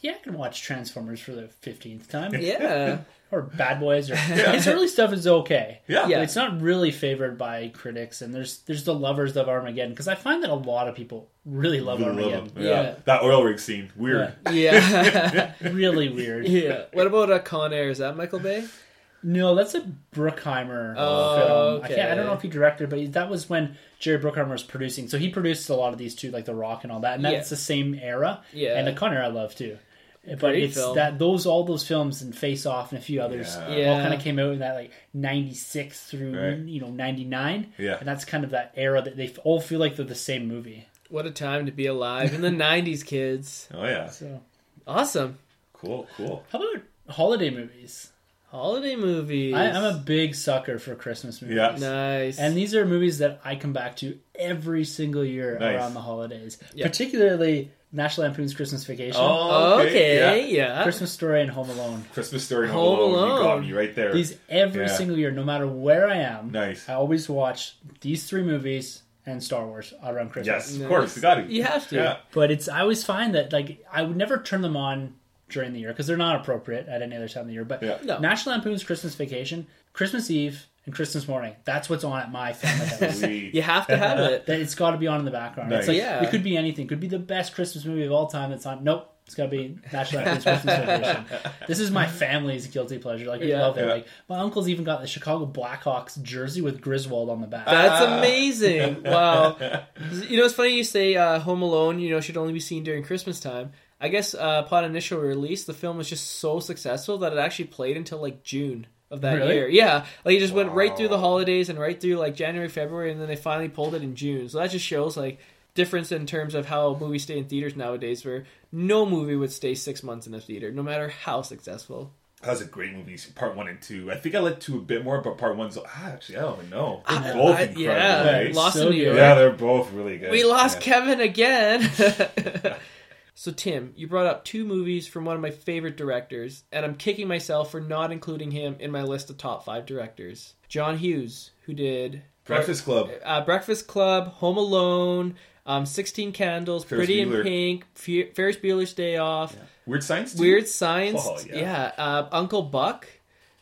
A: yeah, I can watch Transformers for the fifteenth time,
B: Yeah, *laughs*
A: or Bad Boys, or *laughs* his early stuff is okay.
C: Yeah.
B: Yeah.
A: It's not really favored by critics, and there's there's the lovers of Armageddon because I find that a lot of people really love
C: Really
A: Armageddon.
C: him. Yeah.
B: Yeah.
C: that oil rig scene, weird.
B: yeah,
A: Really weird.
B: yeah. What about uh, Con Air? Is that Michael Bay?
A: No, that's a Bruckheimer uh,
B: Oh,
A: film. I can't. I don't know if he directed, but he, that was when Jerry Bruckheimer was producing. So he produced a lot of these too, like The Rock and all that. And that's
B: Yeah.
A: the same era.
B: Yeah.
A: and the Con Air I love too. But
B: Great
A: it's
B: film.
A: that those all those films and Face Off and a few others
C: Yeah.
A: all
B: Yeah.
A: kind of came out in that like '96 through
C: Right.
A: you know '99.
C: Yeah.
A: and that's kind of that era that they all feel like they're the same movie.
B: What a time to be alive in the *laughs* '90s, kids.
C: Oh yeah,
A: So
B: Awesome.
C: cool, cool.
A: how about holiday movies?
B: Holiday movies.
A: I, I'm a big sucker for Christmas movies.
C: Yeah.
B: nice.
A: And these are movies that I come back to every single year
C: Nice.
A: around the holidays,
B: Yeah.
A: particularly National Lampoon's Christmas Vacation,
C: Oh,
B: okay,
C: yeah.
B: yeah.
A: Christmas Story, and Home Alone.
C: Christmas Story, and
B: Home
C: Home Alone. You got me right there.
A: These every
C: Yeah.
A: single year, no matter where I am.
C: Nice.
A: I always watch these three movies and Star Wars around Christmas.
C: Yes, of
B: Nice.
C: course, you got it.
B: You have to.
C: Yeah.
A: But it's I always find that like I would never turn them on during the year because they're not appropriate at any other time of the year. But
C: Yeah.
B: No.
A: National Lampoon's Christmas Vacation, Christmas Eve, and Christmas morning. That's what's on at my family house. *laughs*
B: You have to have it.
A: that it's got to be on in the background.
C: Nice.
A: It's like
B: Yeah.
A: it could be anything. Could be the best Christmas movie of all time. That's on. Nope. It's got to be National Lampoon's Christmas *laughs* Vacation. This is my family's guilty pleasure. Like I
B: Yeah.
A: love it.
C: Yeah.
A: Like my uncle's even got the Chicago Blackhawks jersey with Griswold on the back.
B: That's
C: Ah.
B: amazing. Wow. *laughs* You know, it's funny you say uh, Home Alone, you know, should only be seen during Christmas time. I guess uh, upon initial release, the film was just so successful that it actually played until like June of that
A: Really?
B: year. Yeah, like it just went right through the holidays and right through like January, February, and then they finally pulled it in June. So that just shows like difference in terms of how movies stay in theaters nowadays, where no movie would stay six months in a theater, no matter how successful.
C: That was a great movie. Part one and two. I think I like two a bit more, but part one's ah, actually I don't even know. They're
B: I-
C: both
B: I-
C: incredible.
B: yeah,
C: right?
B: Lost
A: So
B: in New. York.
C: yeah, they're both really good.
B: We lost
C: Yeah.
B: Kevin again. *laughs* so Tim, you brought up two movies from one of my favorite directors, and I'm kicking myself for not including him in my list of top five directors. John Hughes, who did
C: Breakfast Club.
B: uh, Breakfast Club, Home Alone, um, Sixteen Candles,
C: Ferris
B: Pretty in Pink, Fe- Ferris Bueller's Day Off,
C: Weird Science. too?
B: Weird Science,
C: Oh,
B: yeah,
C: yeah.
B: uh, Uncle Buck.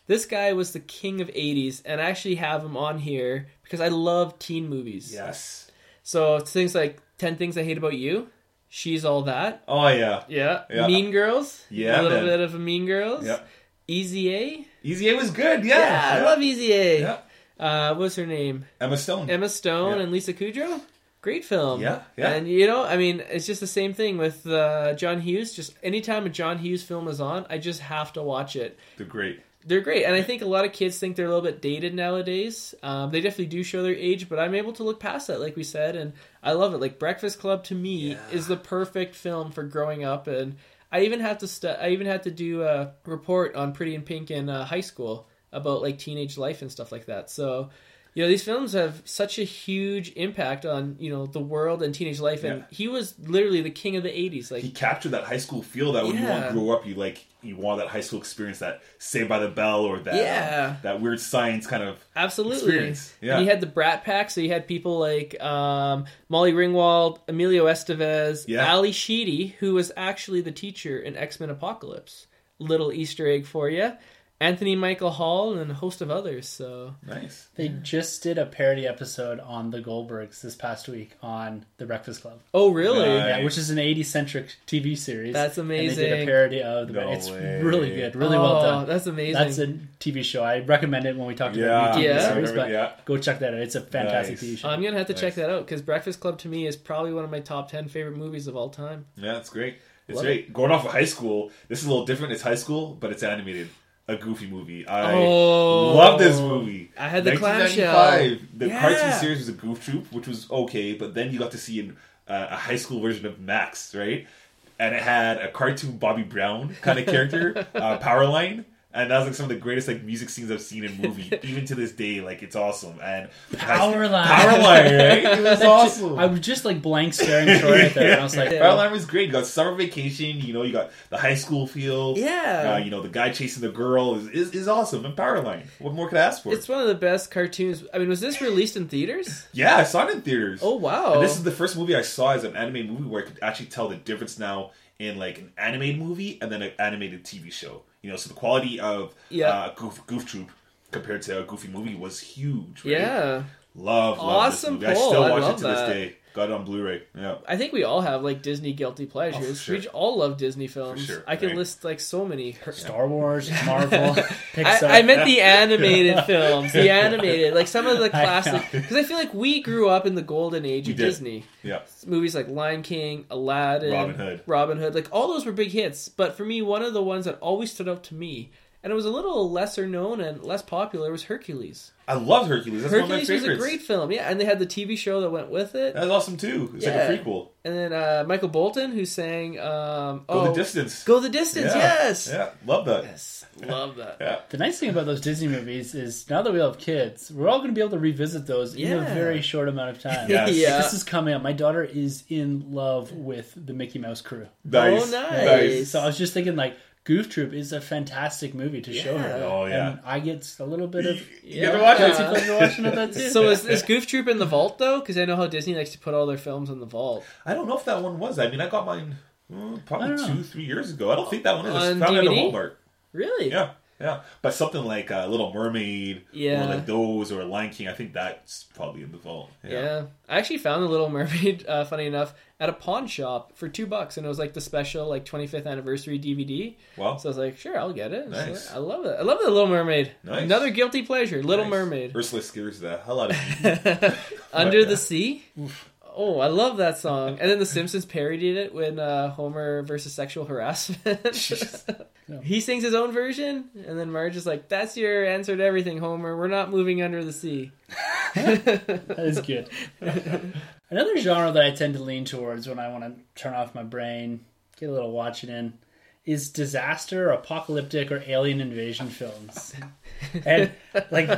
B: This guy was the king of '80s, and I actually have him on here because I love teen movies.
C: Yes.
B: So things like Ten Things I Hate About You, She's All That,
C: Oh yeah.
B: yeah,
C: Yeah.
B: Mean Girls,
C: Yeah,
B: a little
C: man.
B: bit of a Mean Girls,
C: Yeah.
B: Easy A,
C: Easy A was good. Yeah.
B: yeah, I love Easy A.
C: Yeah.
B: Uh, what's her name?
C: Emma Stone.
B: Emma Stone
C: Yeah.
B: and Lisa Kudrow. Great film.
C: Yeah, yeah.
B: And you know, I mean, it's just the same thing with uh, John Hughes. Just anytime a John Hughes film is on, I just have to watch it.
C: They're great.
B: They're great, and I think a lot of kids think they're a little bit dated nowadays. Um, they definitely do show their age, but I'm able to look past that, like we said, and I love it. Like Breakfast Club to me
C: Yeah.
B: is the perfect film for growing up, and I even had to stu- I even had to do a report on Pretty in Pink in uh, high school about like teenage life and stuff like that. So. You know these films have such a huge impact on you know the world and teenage life, and
C: Yeah.
B: he was literally the king of the '80s. Like
C: He captured that high school feel that when you want to grow up, you like you want that high school experience, that Saved by the Bell or that
B: Yeah.
C: um, that weird science kind of
B: Absolutely.
C: experience. Yeah.
B: And you had the Brat Pack, so you had people like um, Molly Ringwald, Emilio Estevez,
C: Yeah.
B: Ally Sheedy, who was actually the teacher in X Men Apocalypse. Little Easter egg for you. Anthony Michael Hall and a host of others. So
C: nice.
A: They just did a parody episode on the Goldbergs this past week on The Breakfast Club.
B: Oh really?
C: Nice.
A: Yeah, which is an 80s centric TV series.
B: That's
A: And they did
B: amazing.
A: a parody of the.
C: No
A: it's
C: way.
A: really good, really
B: Oh,
A: well done.
B: That's amazing.
A: That's a TV show. I recommend it when we talk
C: Yeah,
A: about new TV
B: Yeah.
A: series,
C: I
A: but
C: yeah.
A: go check that out. It's a fantastic
C: Nice.
A: TV show.
B: I'm gonna have to check that out because Breakfast Club to me is probably one of my top ten favorite movies of all time.
C: Yeah, that's great. It's
B: Love
C: great. Going off of high school, this is a little different. It's high school, but it's animated. A goofy movie. I
B: Oh.
C: love this movie.
B: I had the
C: 1995. The
B: Yeah.
C: cartoon series was a Goof Troop, which was okay, but then you got to see an, uh, a high school version of Max, right? And it had a cartoon Bobby Brown kind of character, *laughs* uh, Powerline. And that was like some of the greatest like music scenes I've seen in movie, *laughs* even to this day. Like it's awesome. And
A: Powerline.
C: Powerline, right? It was *laughs* awesome.
A: I was just like blank staring Troy right there. And I was like,
B: Yeah.
C: Powerline was great. You got summer vacation. You know, you got the high school feel.
B: Yeah.
C: Uh, you know, the guy chasing the girl is, is, is awesome. And Powerline. What more could I ask for?
B: It's one of the best cartoons. I mean, was this released in theaters?
C: yeah, I saw it in theaters.
B: Oh wow!
C: And this is the first movie I saw as an anime movie where I could actually tell the difference now in like an animated movie and then an animated TV show. You know, so the quality of
B: Yeah.
C: uh, Goof, Goof Troop compared to a Goofy movie was huge. Right?
B: yeah.
C: Love, love
B: Awesome
C: this movie. I still watch
B: love
C: it to
B: that.
C: this day. Got it on Blu-ray. Yeah.
B: I think we all have like Disney guilty oh, pleasures.
C: sure.
B: We all love Disney films.
C: sure,
B: I can
C: right.
B: list like so many. *laughs*
A: Star Wars, *laughs* Marvel, Pixar.
B: I, I meant the animated *laughs* films, the animated, like some of the classic.
A: know.
B: Because I feel like we grew up in the golden age
C: We
B: of
C: did.
B: Disney.
C: Yeah.
B: Movies like Lion King, Aladdin,
C: Robin Hood.
B: Robin Hood, like all those were big hits. But for me, one of the ones that always stood out to me, and it was a little lesser known and less popular, was Hercules.
C: I love Hercules. That's
B: Hercules
C: one of my
B: was a great film, yeah, and they had the TV show that went with it.
C: That's awesome too. It's
B: Yeah.
C: like a prequel.
B: And then uh, Michael Bolton, who sang um,
C: Go
B: oh,
C: the distance.
B: Go the Distance,
C: Yeah.
B: yes.
C: Yeah. Love that.
B: Yes. Love that.
C: Yeah.
A: The nice thing about those Disney movies is now that we all have kids, we're all going to be able to revisit those in a very short amount of time.
C: Yes. *laughs*
B: Yeah.
A: This is coming up. My daughter is in love with the Mickey Mouse crew.
C: Nice.
B: Oh, nice.
A: So I was just thinking, like, Goof Troop is a fantastic movie to show
B: Yeah.
A: her.
C: Oh, yeah.
A: And I get a little bit of
C: You gotta watch
A: guilty
C: it.
A: pleasure watching it that *laughs* too.
B: So is, is Goof Troop in the vault though? Because I know how Disney likes to put all their films in the vault.
C: I don't know if that one was. I mean, I got mine mm, probably
A: don't know.
C: two, three years ago. I don't think that one is. I
B: On
C: found it at a Walmart.
B: Really?
C: Yeah. Yeah. But something like uh, Little Mermaid
B: Yeah.
C: or like those or Lion King, I think that's probably in the vault.
B: Yeah. I actually found the Little Mermaid, uh, funny enough, at a pawn shop for two bucks, and it was like the special like 25th anniversary DVD.
C: Well,
B: So I was like, sure, I'll get it. So
C: Nice.
B: I love it. I love the Little Mermaid.
C: Nice.
B: Another guilty pleasure, Little
C: nice.
B: Mermaid.
C: Ursula scares the hell out of me. *laughs*
B: Under
C: yeah.
B: the Sea. Oh, I love that song. And then The Simpsons parodied it when uh, Homer versus sexual harassment. *laughs* he sings his own version, and then Marge is like, "That's your answer to everything, Homer. We're not moving under the sea." *laughs*
A: that is good. Another genre that I tend to lean towards when I want to turn off my brain, get a little watching in, is disaster, apocalyptic, or alien invasion films. And like,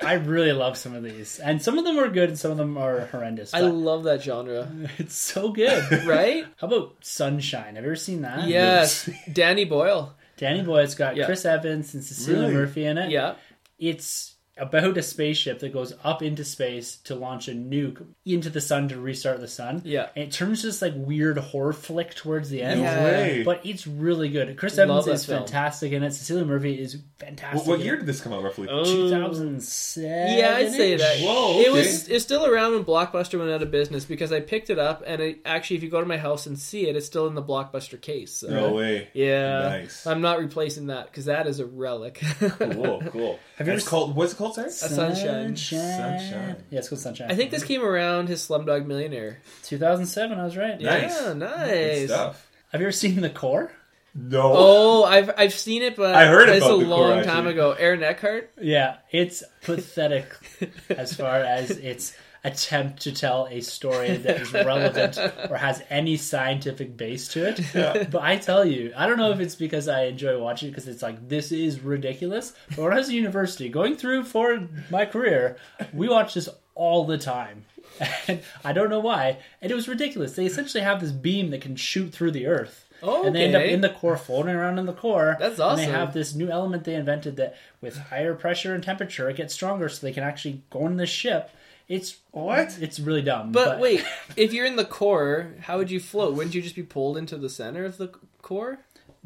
A: I really love some of these, and some of them are good, and some of them are horrendous.
B: I love that genre. *laughs*
A: it's so good. *laughs*
B: Right?
A: How about Sunshine? Have you ever seen that?
B: yes, Danny Boyle.
A: Danny Boyle's got
B: Yeah.
A: Chris Evans and Cillian
C: Really?
A: Murphy in it.
B: Yeah,
A: It's about a spaceship that goes up into space to launch a nuke into the sun to restart the sun.
B: Yeah.
A: And it turns this like weird horror flick towards the end.
C: No
B: Yeah.
C: way.
A: But it's really good. Chris Evans
B: that
A: is
B: film.
A: fantastic in it. Cillian Murphy is fantastic.
C: What, what year did this come out roughly?
B: Oh.
A: 2007.
B: yeah, I'd say that.
C: Whoa,
B: It
C: okay.
B: was it's still around when Blockbuster went out of business because I picked it up, and it, actually, if you go to my house and see it, it's still in the Blockbuster case. So.
C: No way.
B: Yeah,
C: Nice.
B: I'm not replacing that because that is a relic. *laughs*
C: Cool, cool.
A: Have you
C: it's
A: ever
C: called what's it called, sorry?
B: Sunshine.
C: Sunshine.
A: Yeah, it's called Sunshine.
B: I think this came around his Slumdog Millionaire.
A: 2007. I was right.
C: Nice.
B: Yeah,
C: Good
B: nice.
C: stuff.
A: Have you ever seen The Core?
C: No.
B: Oh, I've I've seen it, but
C: I heard
B: it's a
C: The Core,
B: long time ago. Aaron Eckhart.
A: Yeah, it's pathetic as far as its attempt to tell a story *laughs* that is relevant or has any scientific base to it. But I tell you, I don't know if it's because I enjoy watching it because it's like this is ridiculous. But when I was in university, going through for my career, we watched this all the time. *laughs* And I don't know why. And it was ridiculous. They essentially have this beam that can shoot through the earth.
B: Oh,
A: And they end up in the core, floating around in the core.
B: That's
A: And they have this new element they invented that, with higher pressure and temperature, it gets stronger, so they can actually go in the ship. It's
C: What?
A: It's really dumb.
B: But, wait, *laughs* if you're in the core, how would you float? Wouldn't you just be pulled into the center of the core?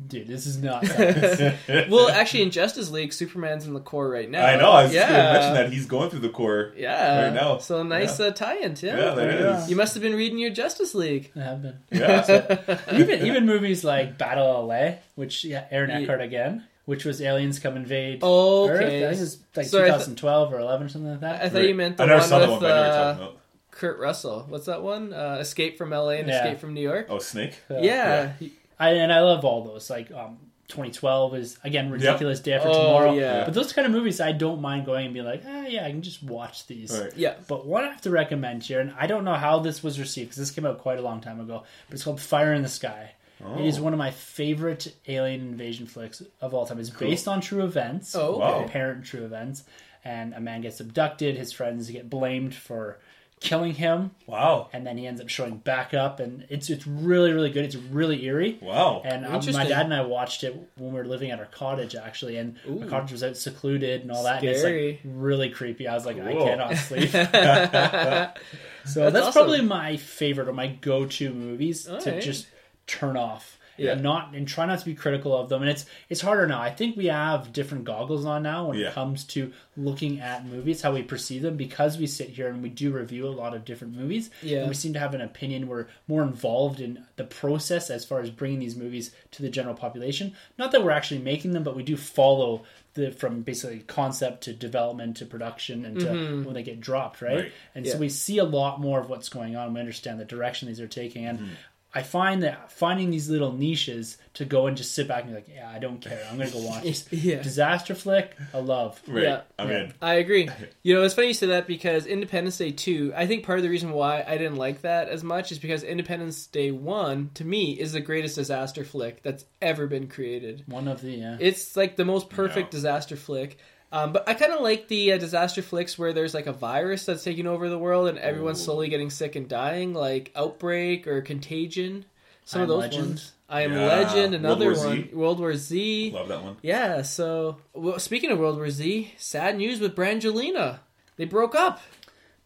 A: dude, this is not. *laughs* science.
B: Well, actually, in Justice League, Superman's in the core right now.
C: I know. I was just
B: yeah.
C: going to mention that he's going through the core.
B: Yeah.
C: Right now.
B: So nice uh, tie-in, Tim.
C: Yeah, there it
A: Yeah.
C: is.
B: You must have been reading your Justice League.
A: I have been.
C: Yeah. *laughs*
A: Even even movies like Battle LA, which yeah, Aaron
B: Ye-
A: Eckhart again, which was aliens come invade.
B: Oh,
A: Earth.
B: okay.
A: I think it was like
B: Sorry, I th-
A: 2012 or 11 or something like that.
B: I thought you meant the
C: I never
B: one
C: saw
B: with
C: that one, but I know you're
B: uh,
C: talking about.
B: Kurt Russell. What's that one? Uh, Escape from L.A. and
A: Yeah.
B: Escape from New York.
C: Oh, Snake?
B: yeah.
A: I, and I love all those. Like um, 2012 is again ridiculous. Day after
B: Oh,
A: tomorrow.
B: yeah.
A: But those kind of movies, I don't mind going and be like, ah, yeah, I can just watch these.
C: Right.
B: Yeah.
A: But one I have to recommend here, and I don't know how this was received because this came out quite a long time ago, but it's called Fire in the Sky. It is one of my favorite alien invasion flicks of all time. It's based on true events,
B: Oh,
C: okay.
A: apparent true events, and a man gets abducted. His friends get blamed for killing him,
C: Wow.
A: and then he ends up showing back up, and it's it's really really good. It's really eerie.
C: Wow.
A: And um, my dad and I watched it when we were living at our cottage, actually, and
B: Ooh.
A: our cottage was out secluded and all that. And it's like really creepy. I was like, I cannot *laughs* sleep. *laughs* so
B: That's
A: that's,
B: awesome.
A: probably my favorite or my go-to movies
B: All
A: to
B: right.
A: just turn off.
B: Yeah.
A: and not and try not to be critical of them. And it's it's harder now. I think we have different goggles on now when
C: Yeah.
A: it comes to looking at movies, how we perceive them, because we sit here and we do review a lot of different movies.
B: Yeah.
A: and we seem to have an opinion. We're more involved in the process as far as bringing these movies to the general population. Not that we're actually making them, but we do follow the from basically concept to development to production and to when they get dropped, right?
C: Right.
A: And
B: Yeah.
A: so we see a lot more of what's going on. We understand the direction these are taking, and
C: Mm-hmm.
A: I find that finding these little niches to go and just sit back and be like, yeah, I don't care. I'm gonna go *laughs* watch this
B: Yeah.
A: disaster flick. I love.
C: Right.
B: Yeah.
C: I'm
A: Yeah.
C: in.
B: I agree. *laughs* You know, it's funny you say that because Independence Day 2, I think part of the reason why I didn't like that as much is because Independence Day 1, to me, is the greatest disaster flick that's ever been created.
A: One of the yeah.
B: It's like the most perfect
C: Yeah.
B: disaster flick. Um, but I kind of like the uh, disaster flicks where there's like a virus that's taking over the world and everyone's
C: Ooh.
B: slowly getting sick and dying, like Outbreak or Contagion. Some
A: I
B: of those
A: Legend.
B: ones. I Am
C: Yeah.
B: Legend,
C: World
B: another
C: War Z.
B: one. World War Z.
C: Love that one.
B: Yeah, so well, speaking of World War Z, sad news with Brangelina. They broke up.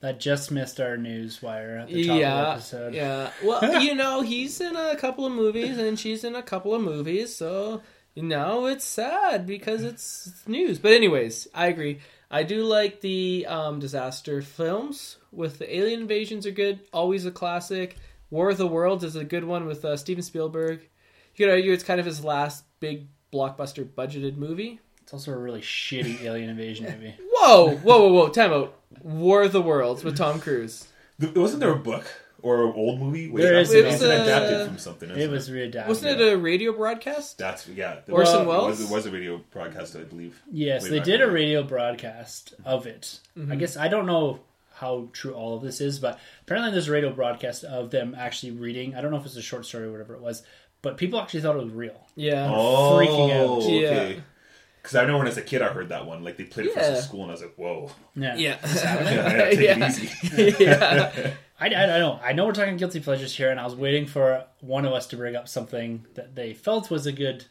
A: that just missed our news wire at the top of the episode.
B: yeah. Well, *laughs* you know, he's in a couple of movies and she's in a couple of movies, so now it's sad because it's news. But anyways, I agree. I do like the um, disaster films. With the alien invasions are good. Always a classic. War of the Worlds is a good one with uh, Steven Spielberg. You could argue it's kind of his last big blockbuster budgeted movie.
A: It's also a really shitty alien invasion *laughs* movie.
B: Whoa, whoa, whoa, whoa! Time out. War of the Worlds with Tom Cruise.
C: Th- Wasn't there a book or an old movie? Way
A: There
C: back
A: is
C: when?
A: an
C: It's adapted
B: uh,
C: from something.
A: It
C: isn't
A: was readapted.
B: Wasn't it a radio broadcast?
C: That's yeah. there
B: Orson
C: was-
B: Welles?
C: It was, it was a radio broadcast, I believe.
A: Yes,
C: way
A: they
C: back
A: did a
C: when.
A: radio broadcast of it. I guess I don't know how true all of this is, but apparently there's a radio broadcast of them actually reading. I don't know if it's a short story or whatever it was, but people actually thought it was real.
B: Yeah.
C: Oh,
A: freaking out.
C: Okay. Because I remember when as a kid I heard that one. Like they played it for us
B: Yeah.
C: at school, and I was like, "Whoa,
A: Yeah,
B: Yeah. *laughs*
C: yeah, take
B: Yeah.
C: it easy." *laughs*
B: yeah. *laughs*
A: I, I, I know. I know we're talking guilty pleasures here, and I was waiting for one of us to bring up something that they felt was a good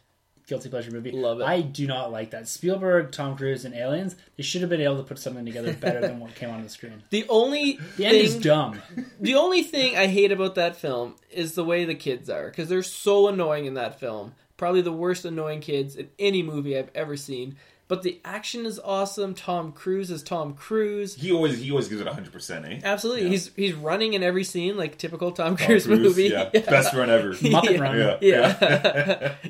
A: guilty pleasure movie.
B: Love it.
A: I do not like that. Spielberg, Tom Cruise, and Aliens. They should have been able to put something together better than what came on the screen.
B: The only
A: The end is dumb.
B: the only thing I hate about that film is the way the kids are because they're so annoying in that film. Probably the worst annoying kids in any movie I've ever seen. But the action is awesome. Tom Cruise is Tom Cruise.
C: he always he always gives it hundred percent, eh?
B: Absolutely,
C: Yeah.
B: he's he's running in every scene like typical Tom
C: Tom
B: Cruise, movie.
C: yeah. *laughs* best run ever.
A: Muppet
B: Yeah.
A: Run.
C: Yeah, *laughs*
B: Yeah. *laughs*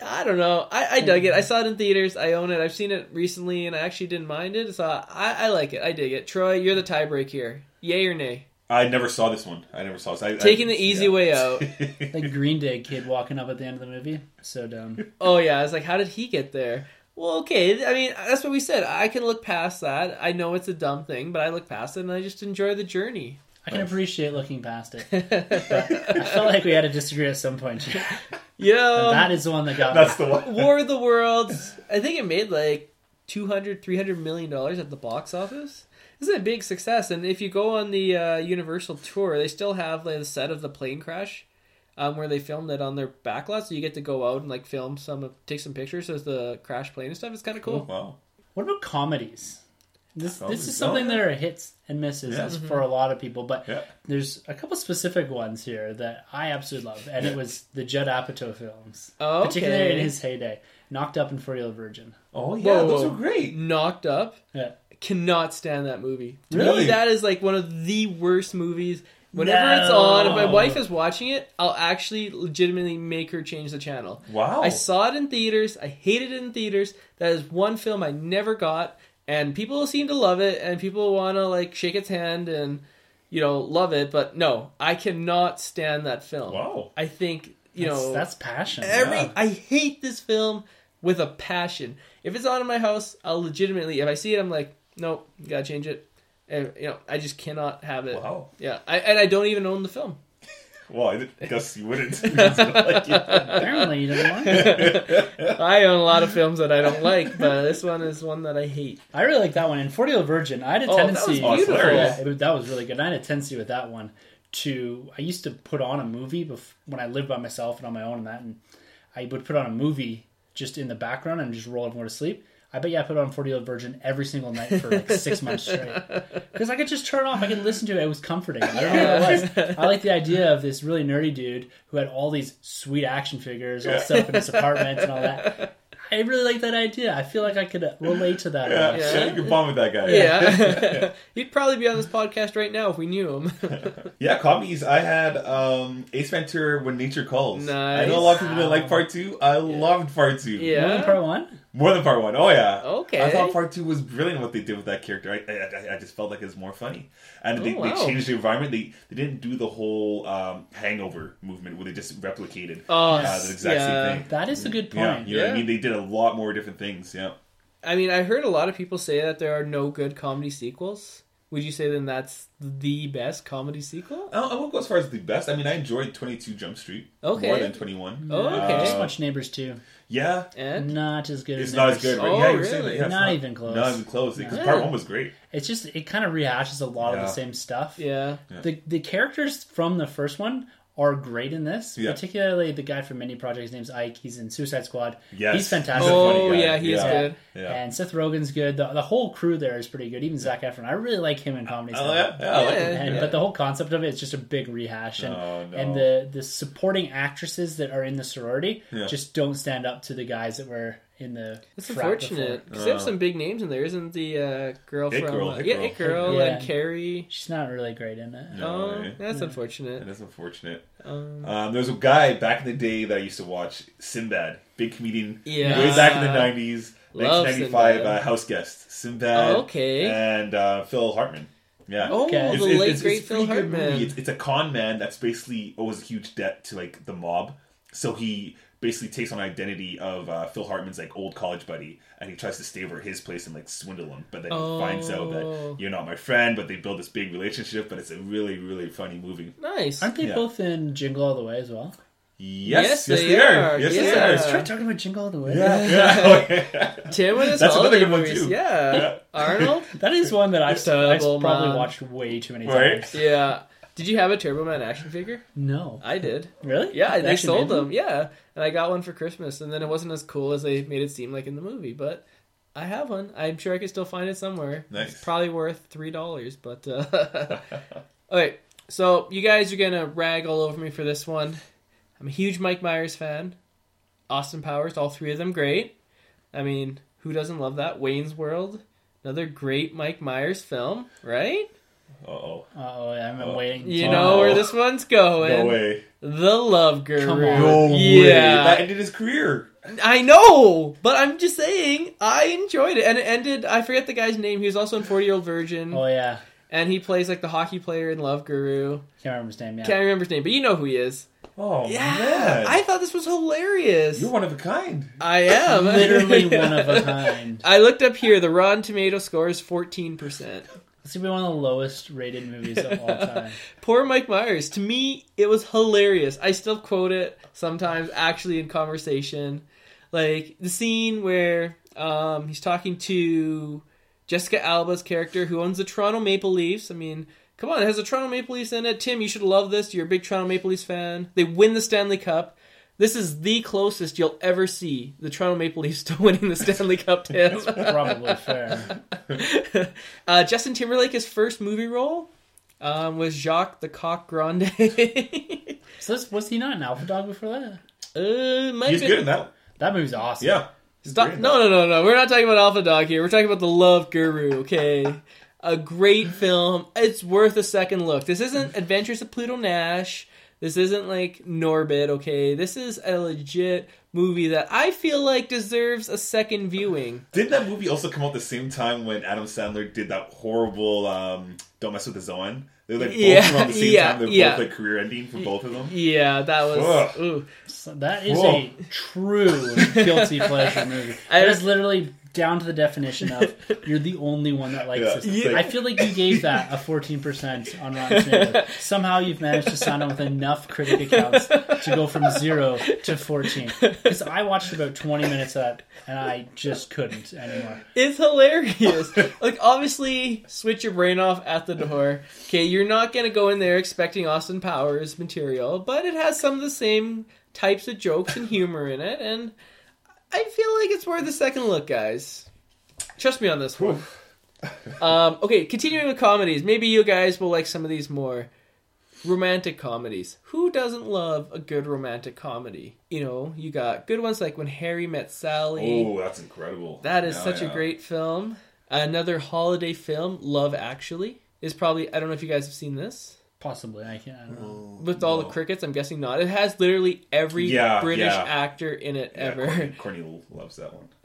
B: I don't know. I, I dug it. I saw it in theaters. I own it. I've seen it recently, and I actually didn't mind it. So I, I like it. I dig it. Troy, you're the tiebreak here. Yay or nay?
C: I never saw this one. I never saw this. I,
B: Taking
C: I,
B: the easy
C: yeah.
B: way out.
A: Like Green Day kid walking up at the end of the movie. So dumb.
B: Oh yeah, I was like, how did he get there? Well, okay. I mean, that's what we said. I can look past that. I know it's a dumb thing, but I look past it and I just enjoy the journey.
A: I can appreciate looking past it. *laughs* I felt like we had to disagree at some point. *laughs*
B: You know,
A: that is the one that got
C: That's
A: me.
C: the one.
B: War of the Worlds. I think it made like 200 300 million dollars at the box office. This is a big success, and if you go on the uh, Universal tour, they still have like, the set of the plane crash, um, where they filmed it on their backlot, so you get to go out and like film some, take some pictures as the crash plane and stuff. It's kind of cool.
C: Wow.
A: What about comedies? This this is something
C: Oh,
A: that are hits and misses
C: Yeah.
A: as for a lot of people, but
C: Yeah.
A: there's a couple specific ones here that I absolutely love, and it was the Judd Apatow films,
B: Oh,
A: particularly in his heyday. Knocked Up and For Real Virgin.
C: Oh yeah,
B: Whoa,
C: those
B: whoa.
C: are great.
B: Knocked Up.
A: Yeah.
B: Cannot stand that movie. To
C: Really?
B: me, that is like one of the worst movies. Whenever
A: No.
B: it's on, if my wife is watching it, I'll actually legitimately make her change the channel.
C: Wow.
B: I saw it in theaters. I hated it in theaters. That is one film I never got, and people seem to love it, and people want to like shake its hand and you know love it. But no, I cannot stand that film.
C: Wow.
B: I think you
A: That's,
B: know
A: that's passion.
B: every.
C: yeah.
B: I hate this film with a passion. If it's on in my house, I'll legitimately. If I see it, I'm like, nope, gotta change it. And, you know, I just cannot have it.
C: Wow.
B: Yeah, I, and I don't even own the film. *laughs*
C: Well, I guess you wouldn't. Like, *laughs* yeah.
A: Apparently, you didn't like it. *laughs*
B: I own a lot of films that I don't like, but this one is one that I hate.
A: I really like that one. And 40 Year Old Virgin, I had a
B: Oh, that
A: tendency.
B: was
C: beautiful.
A: Yeah, it that was really good. I had a tendency with that one to. I used to put on a movie bef- when I lived by myself and on my own and that, and I would put on a movie just in the background and just roll everyone to sleep. I bet you I put on 40 Year Old Virgin every single night for like six *laughs* months straight. Because I could just turn it off. I could listen to it. It was comforting. I don't know what it was. I like the idea of this really nerdy dude who had all these sweet action figures all set up in his apartment and all that. I really like that idea. I feel like I could relate to that.
C: Yeah,
B: Yeah.
C: you can bond with that guy.
B: Yeah. *laughs* *laughs* He'd probably be on this podcast right now if we knew him.
C: Yeah, comedies. I had um, Ace Ventura: When Nature Calls. I know a lot of people didn't like part two. I loved part two.
B: Yeah.
A: More than part one?
C: More than part one. Oh yeah.
B: Okay.
C: I thought part two was brilliant. What they did with that character, I, I, I- I just felt like it was more funny, and they,
B: Oh,
C: they
B: wow.
C: changed the environment. They they didn't do the whole um, Hangover movement where they just replicated
B: Oh,
C: uh, the exact
B: yeah.
C: same thing.
A: That is a good
C: Yeah,
A: point.
C: you know what I mean. They did a lot more different things. Yeah.
B: I mean, I heard a lot of people say that there are no good comedy sequels. Would you say then that's the best comedy sequel?
C: I, I won't go as far as the best. I mean, I enjoyed Twenty Two Jump Street
B: Okay.
C: more than Twenty One.
B: Oh, okay.
A: I just
C: Uh,
A: watched Neighbors 2.
C: Yeah,
B: And
A: Not as good
C: it's
A: as
C: not as good. Right?
B: Oh,
C: yeah, you oh, were saying
B: really?
C: Yeah, it's
A: Not even close.
C: Not even close. Because
B: Yeah.
C: part one was great.
A: It's just, it kind of rehashes a lot of
C: Yeah.
A: the same stuff.
B: yeah,
A: The the characters from the first one are great in this.
C: Yeah.
A: Particularly the guy from Mindy Project. His name's Ike. He's in Suicide Squad.
C: Yes.
A: He's fantastic.
B: Oh
C: funny guy.
B: yeah, he is
C: Yeah.
B: good.
C: Yeah.
A: And Seth Rogen's good. The, the whole crew there is pretty good. Even Zac Efron. I really like him in comedy
C: Oh
A: stuff.
C: yeah, yeah, I like
B: Yeah.
A: And, But the whole concept of it is just a big rehash, and
C: Oh, no.
A: and the the supporting actresses that are in the sorority
C: Yeah.
A: just don't stand up to the guys that were in the.
B: It's unfortunate because they have
C: Uh.
B: some big names in there. Isn't the uh, girl
C: It
B: from
C: Girl,
B: uh,
C: It
B: yeah,
C: Girl.
B: It Girl
A: Yeah.
B: and Carrie?
A: She's not really great in it.
C: No,
B: oh, that's
A: Yeah.
B: unfortunate.
C: That is unfortunate.
B: Um,
C: Um, there was a guy back in the day that I used to watch, Sinbad, big comedian,
B: Yeah.
C: way back in the nineties,
B: Love
C: 1995,
B: Sinbad.
C: uh, house guest, Sinbad,
B: Oh, okay.
C: and uh, Phil Hartman. Yeah.
B: oh,
A: Okay.
B: the late great Phil
C: pretty good movie.
B: Hartman.
C: It's, it's a con man that's basically owes a huge debt to like the mob, so he basically takes on identity of uh, Phil Hartman's like old college buddy, and he tries to stay over at his place and like swindle him. But then he finds out
B: Oh.
C: that you're not my friend, but they build this big relationship. But it's a really really funny movie.
B: Nice.
A: Aren't they
C: Yeah.
A: both in Jingle All the Way as well?
C: Yes,
B: Yes,
C: yes,
B: they
C: they, are.
B: are.
C: Yes,
B: Yeah.
C: they are.
A: was trying to talk about Jingle All the Way.
C: Yeah, *laughs* yeah.
B: Tim and
C: That's another
B: holiday
C: good one, too.
B: Yeah.
C: Yeah.
B: Arnold. *laughs*
A: That is one that I've, I've probably
B: Man.
A: watched way too many
C: Right?
A: times.
B: yeah. Did you have a Turbo Man action figure?
A: No.
B: I did.
A: Really?
B: Yeah, I they
A: actually
B: sold
A: made
B: them. Yeah, and I got one for Christmas, and then it wasn't as cool as they made it seem like in the movie. But I have one. I'm sure I could still find it somewhere.
C: Nice.
B: It's probably worth three dollars. But uh... *laughs* okay, so you guys are gonna rag all over me for this one. I'm a huge Mike Myers fan. Austin Powers, all three of them great. I mean, who doesn't love that? Wayne's World, another great Mike Myers film, right?
C: Uh-oh.
A: Oh, I'm
C: Oh.
A: waiting.
B: You
C: Oh.
B: know where this one's going.
C: No way.
B: The Love Guru.
A: Come on.
C: No way.
B: yeah,
C: That ended his career.
B: I know, but I'm just saying I enjoyed it, and it ended. I forget the guy's name. He was also in Forty Year Old Virgin,
A: Oh yeah.
B: and he plays like the hockey player in Love Guru.
A: Can't remember his name. Yeah.
B: Can't remember his name, but you know who he is.
C: Oh,
B: yeah,
C: man.
B: I thought this was hilarious.
C: You're one of a kind.
B: I am
A: Literally one of a *laughs* kind.
B: I looked up here. The Rotten Tomato score is fourteen percent.
A: This would be one of the lowest rated movies of all *laughs* time.
B: Poor Mike Myers. To me, it was hilarious. I still quote it sometimes, actually, in conversation. Like the scene where um, he's talking to Jessica Alba's character, who owns the Toronto Maple Leafs. I mean, come on, it has the Toronto Maple Leafs in it. Tim, you should love this. You're a big Toronto Maple Leafs fan. They win the Stanley Cup. This is the closest you'll ever see the Toronto Maple Leafs to *laughs* winning the Stanley Cup, Tim.
A: Probably fair. *laughs*
B: uh, Justin Timberlake, his first movie role um, was Jacques the Coq Grande. *laughs*
A: So this, was he not an alpha dog before that?
B: uh, might
C: He's
B: be-
C: good in that.
A: That movie's awesome.
C: Yeah.
B: Stop. No, no, no, no. We're not talking about Alpha Dog here. We're talking about the Love Guru. Okay, a great film. It's worth a second look. This isn't Adventures of Pluto Nash. This isn't like Norbit. Okay, this is a legit movie that I feel like deserves a second viewing.
C: Didn't that movie also come out the same time when Adam Sandler did that horrible um, "Don't Mess with the Zohan"? They were like both
B: Yeah,
C: around the same
B: yeah,
C: time. They're
B: yeah.
C: both like career ending for both of them.
B: Yeah, that was. Ooh.
A: So that is
C: Whoa.
A: a true guilty pleasure movie. *laughs*
B: I-
A: That is literally down to the definition of *laughs* you're the only one that likes
C: Yeah.
A: this.
C: Yeah.
A: I feel like you gave that a 14% on Rotten Tomatoes. *laughs* Somehow you've managed to sign on with enough critic accounts to go from zero to 14. Because I watched about 20 minutes of that and I just couldn't anymore.
B: It's hilarious. like, obviously, switch your brain off at the door. Okay, you're not gonna go in there expecting Austin Powers material, but it has some of the same types of jokes and humor in it, and I feel like it's worth a second look, guys. Trust me on this one. um, okay, continuing with comedies. Maybe you guys will like some of these more. Romantic comedies. Who doesn't love a good romantic comedy? You know, you got good ones like When Harry Met Sally.
C: Oh, that's incredible.
B: That is
C: Yeah,
B: such a great film. Another holiday film, Love Actually, is probably I don't know if you guys have seen this.
A: Possibly, I can't. I don't know.
B: With all the crickets, I'm guessing not. It has literally every
C: Yeah,
B: British
C: yeah.
B: actor in it
C: Yeah,
B: ever.
C: Courtney, Courtney loves that one.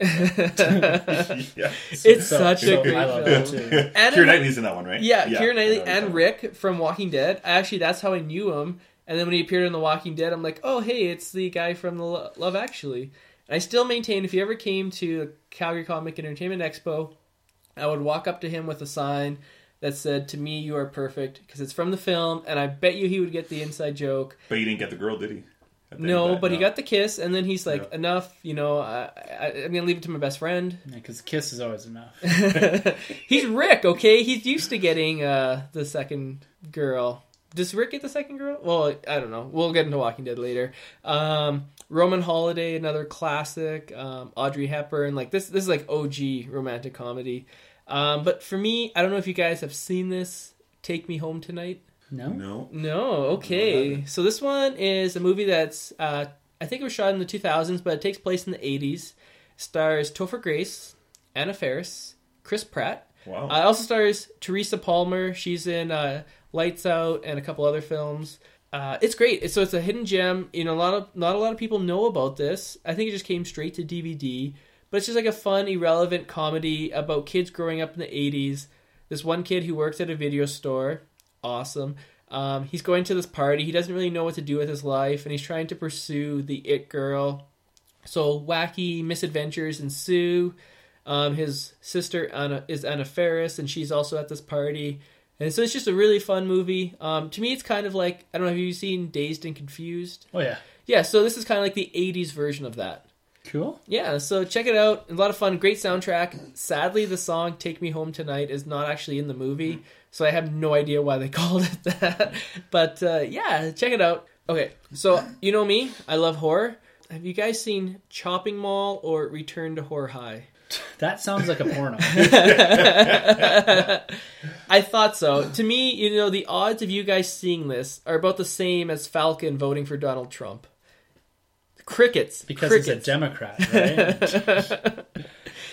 C: *laughs* *laughs* yeah.
B: It's
A: So-
B: such
A: so
B: a great
A: I love
B: film.
A: that too. *laughs*
B: And
C: Keira Knightley's in that one, right?
B: Yeah, Keira Knightley and
C: that.
B: Rick from Walking Dead. Actually, that's how I knew him. And then when he appeared in The Walking Dead, I'm like, oh, hey, it's the guy from the Lo- Love Actually. And I still maintain if he ever came to the Calgary Comic Entertainment Expo, I would walk up to him with a sign that said, "To me, you are perfect," because it's from the film, and I bet you he would get the inside joke.
C: But he didn't get the girl, did he? At the end
B: No, but he got the kiss, and then he's like,
C: Yeah.
B: "Enough, you know. I, I, I'm gonna leave it to my best friend."
A: Because kiss is always enough. *laughs*
B: he's Rick, okay? He's used to getting uh, the second girl. Does Rick get the second girl? Well, I don't know. We'll get into Walking Dead later. Um, Roman Holiday, another classic. Um, Audrey Hepburn, like this. This is like OG romantic comedy. Um, but for me, I don't know if you guys have seen this. Take Me Home Tonight.
A: No.
C: No.
B: No, okay. So this one is a movie that's uh, I think it was shot in the 2000s, but it takes place in the 80s. Stars Topher Grace, Anna Faris, Chris Pratt.
C: Wow.
B: Uh, also stars Teresa Palmer. She's in uh, Lights Out and a couple other films. Uh, it's great. So it's a hidden gem. You know, a lot of not a lot of people know about this. I think it just came straight to DVD. But it's just like a fun, irrelevant comedy about kids growing up in the '80s. This one kid who works at a video store, awesome. Um, he's going to this party. He doesn't really know what to do with his life, and he's trying to pursue the it girl. So wacky misadventures ensue. Um, his sister Anna is Anna Faris, and she's also at this party. And so it's just a really fun movie. Um, to me, it's kind of like I don't know. Have you seen Dazed and Confused?
A: Oh yeah.
B: Yeah, so this is kind of like the '80s version of that.
A: Cool.
B: Yeah, so check it out. A lot of fun, great soundtrack. Sadly, the song "Take Me Home Tonight" is not actually in the movie, so I have no idea why they *laughs* called it that. But uh, yeah, check it out. Okay, so you know me, I love horror. Have you guys seen Chopping Mall or Return to Horror High? *laughs*
A: That sounds like a porno. *laughs*
B: I thought so. To me, you know, the odds of you guys seeing this are about the same as Falcon voting for Donald Trump. Crickets.
A: because
B: crickets.
A: he's a Democrat, *laughs* right?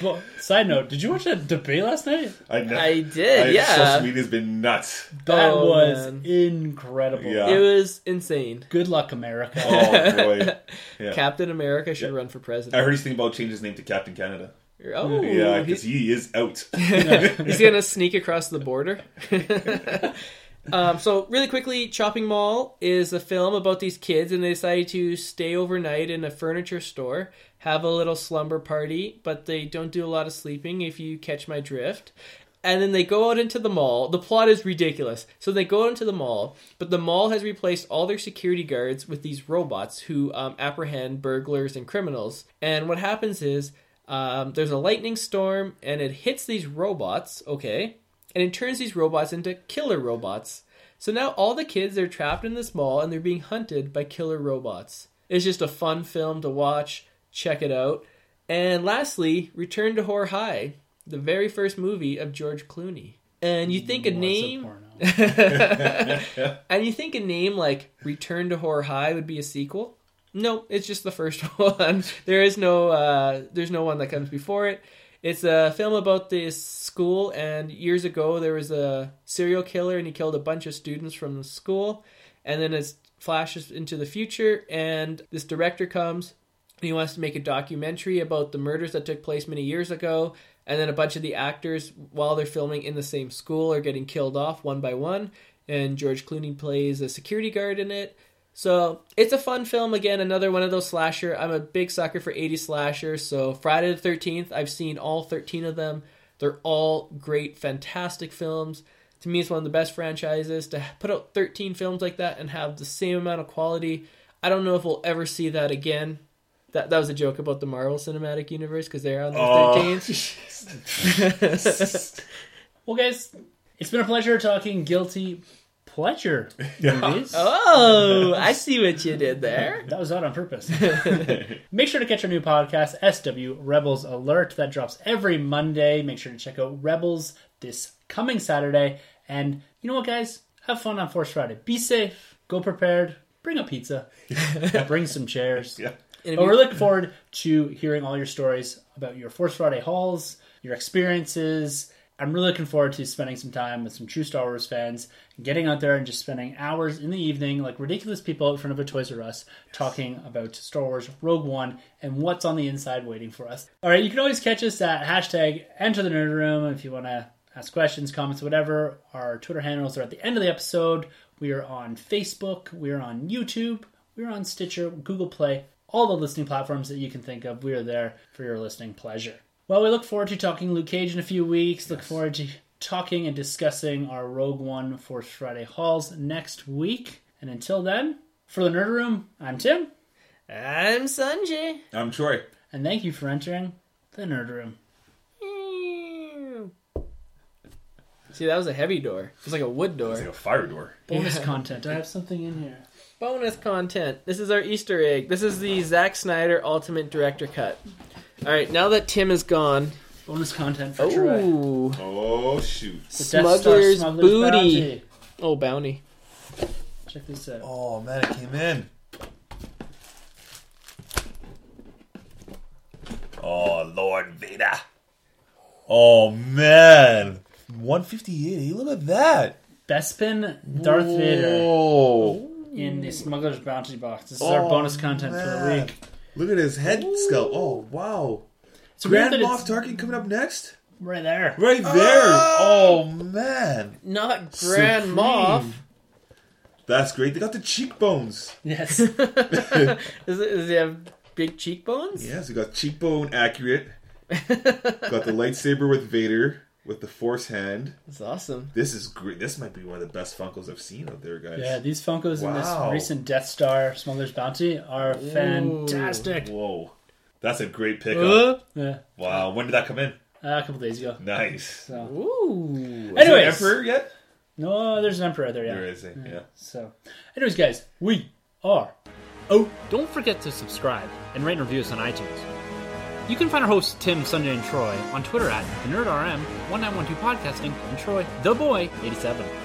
A: well, side note, did you watch that debate last night?
C: I, know.
B: I did,
C: I-
B: yeah.
C: Social media's been nuts.
A: That
B: Oh,
A: was
B: man.
A: incredible.
C: Yeah.
B: It was insane.
A: Good luck, America.
C: Oh boy. *laughs* Yeah.
B: Captain America should
C: Yeah.
B: run for president.
C: I heard he's thinking about changing his name to Captain Canada.
B: Oh,
C: yeah, because he is out. *laughs*
B: he's gonna sneak across the border. Um, so really quickly, Chopping Mall is a film about these kids, and they decide to stay overnight in a furniture store, have a little slumber party, but they don't do a lot of sleeping. If you catch my drift. And then they go out into the mall. The plot is ridiculous. So they go into the mall, but the mall has replaced all their security guards with these robots who um, apprehend burglars and criminals. And what happens is um, there's a lightning storm and it hits these robots, okay? And it turns these robots into killer robots. So now all the kids are trapped in this mall and they're being hunted by killer robots. It's just a fun film to watch. Check it out. And lastly, Return to Horror High, the very first movie of George Clooney. And you think a name *laughs* *laughs* and you think a name like Return to Horror High would be a sequel? No, it's just the first *laughs* one. There is no uh, there's no one that comes before it. It's a film about this school and years ago there was a serial killer and he killed a bunch of students from the school. And then it flashes into the future and this director comes and he wants to make a documentary about the murders that took place many years ago. And then a bunch of the actors while they're filming in the same school are getting killed off one by one. And george clooney plays a security guard in it so it's a fun film. Again another one of those slasher. I'm a big sucker for 80 slashers so friday the 13th i've seen all 13 of them. They're all great fantastic films. To me it's one of the best franchises to put out 13 films like that and have the same amount of quality. I don't know if we'll ever see that again. That, that was a joke about the Marvel Cinematic Universe because they're on the
C: Oh.
B: 13th. *laughs* *laughs*
A: Well, guys, it's been a pleasure talking guilty pleasure *laughs* movies.
B: Oh, *laughs* I see what you did there.
A: That was not on purpose. *laughs* Make sure to catch our new podcast, SW Rebels Alert. That drops every Monday. Make sure to check out Rebels this coming Saturday. And you know what, guys? Have fun on Force Friday. Be safe. Go prepared. Bring a pizza. Bring some chairs.
C: Yeah.
A: But we're looking forward to hearing all your stories about your Force Friday hauls, your experiences. I'm really looking forward to spending some time with some true Star Wars fans, getting out there and just spending hours in the evening, like ridiculous people in front of a Toys R Us, talking about Star Wars Rogue One and what's on the inside waiting for us. All right, you can always catch us at hashtag Enter the Nerd Room if you want to ask questions, comments, whatever. Our Twitter handles are at the end of the episode. We are on Facebook. We are on YouTube. We are on Stitcher, Google Play, all the listening platforms that you can think of. We are there for your listening pleasure. Well, we look forward to talking Luke Cage in a few weeks. Look forward to talking and discussing our Rogue One Force Friday hauls next week. And until then, for the Nerd Room, I'm Tim,
B: I'm Sunjay.
C: I'm Troy.
A: and thank you for entering the Nerd Room.
B: See, that was a heavy door. It was like a wood door.
C: It's like a fire door.
A: Bonus
B: Yeah.
A: content. I have something in here.
B: Bonus content. This is our Easter egg. This is the Zack Snyder Ultimate Director Cut. All right, now that Tim is gone.
A: Bonus content for Troy.
B: Oh,
C: Oh shoot!
A: The Death Star
B: Smuggler's
A: Smuggler's
B: Booty.
A: Bounty.
B: oh, bounty.
A: Check this out.
C: Oh man, it came in. Oh Lord Vader. Oh man, 158. Look at that.
A: Bespin Darth Vader
C: Oh,
A: in the Smuggler's Bounty box. This is our
C: Oh,
A: bonus content for the
C: man.
A: week.
C: Look at his head skull. Oh wow.
A: It's
C: Grand
A: that
C: Moff
A: it's
C: Tarkin coming up next.
A: right there.
C: Right there. Oh, oh man,
B: Not Grand Moff.
C: That's great. They got the cheekbones.
A: Yes. *laughs*
B: Is it, does he have big cheekbones?
C: Yes, he got cheekbone accurate. got the lightsaber with Vader with the Force hand.
B: That's awesome.
C: This is great. This might be one of the best Funkos I've seen out there, guys.
A: yeah, these Funkos in this recent Death Star Smuggler's Bounty are fantastic.
C: Whoa, that's a great pickup.
B: Uh,
A: Yeah.
C: Wow, when did that come in?
A: Uh, a couple days ago.
C: Nice.
A: So.
B: ooh.
C: Is
A: Anyways.
C: there Emperor yet?
A: No, there's an Emperor there, yeah.
C: There is it. Yeah.
A: So, anyways, guys, we are Oh,
E: Don't forget to subscribe and rate and review us on iTunes. You can find our hosts Tim, Sunjay, and Troy on Twitter at the NerdRM1912 Podcasting and Troy the Boy 87.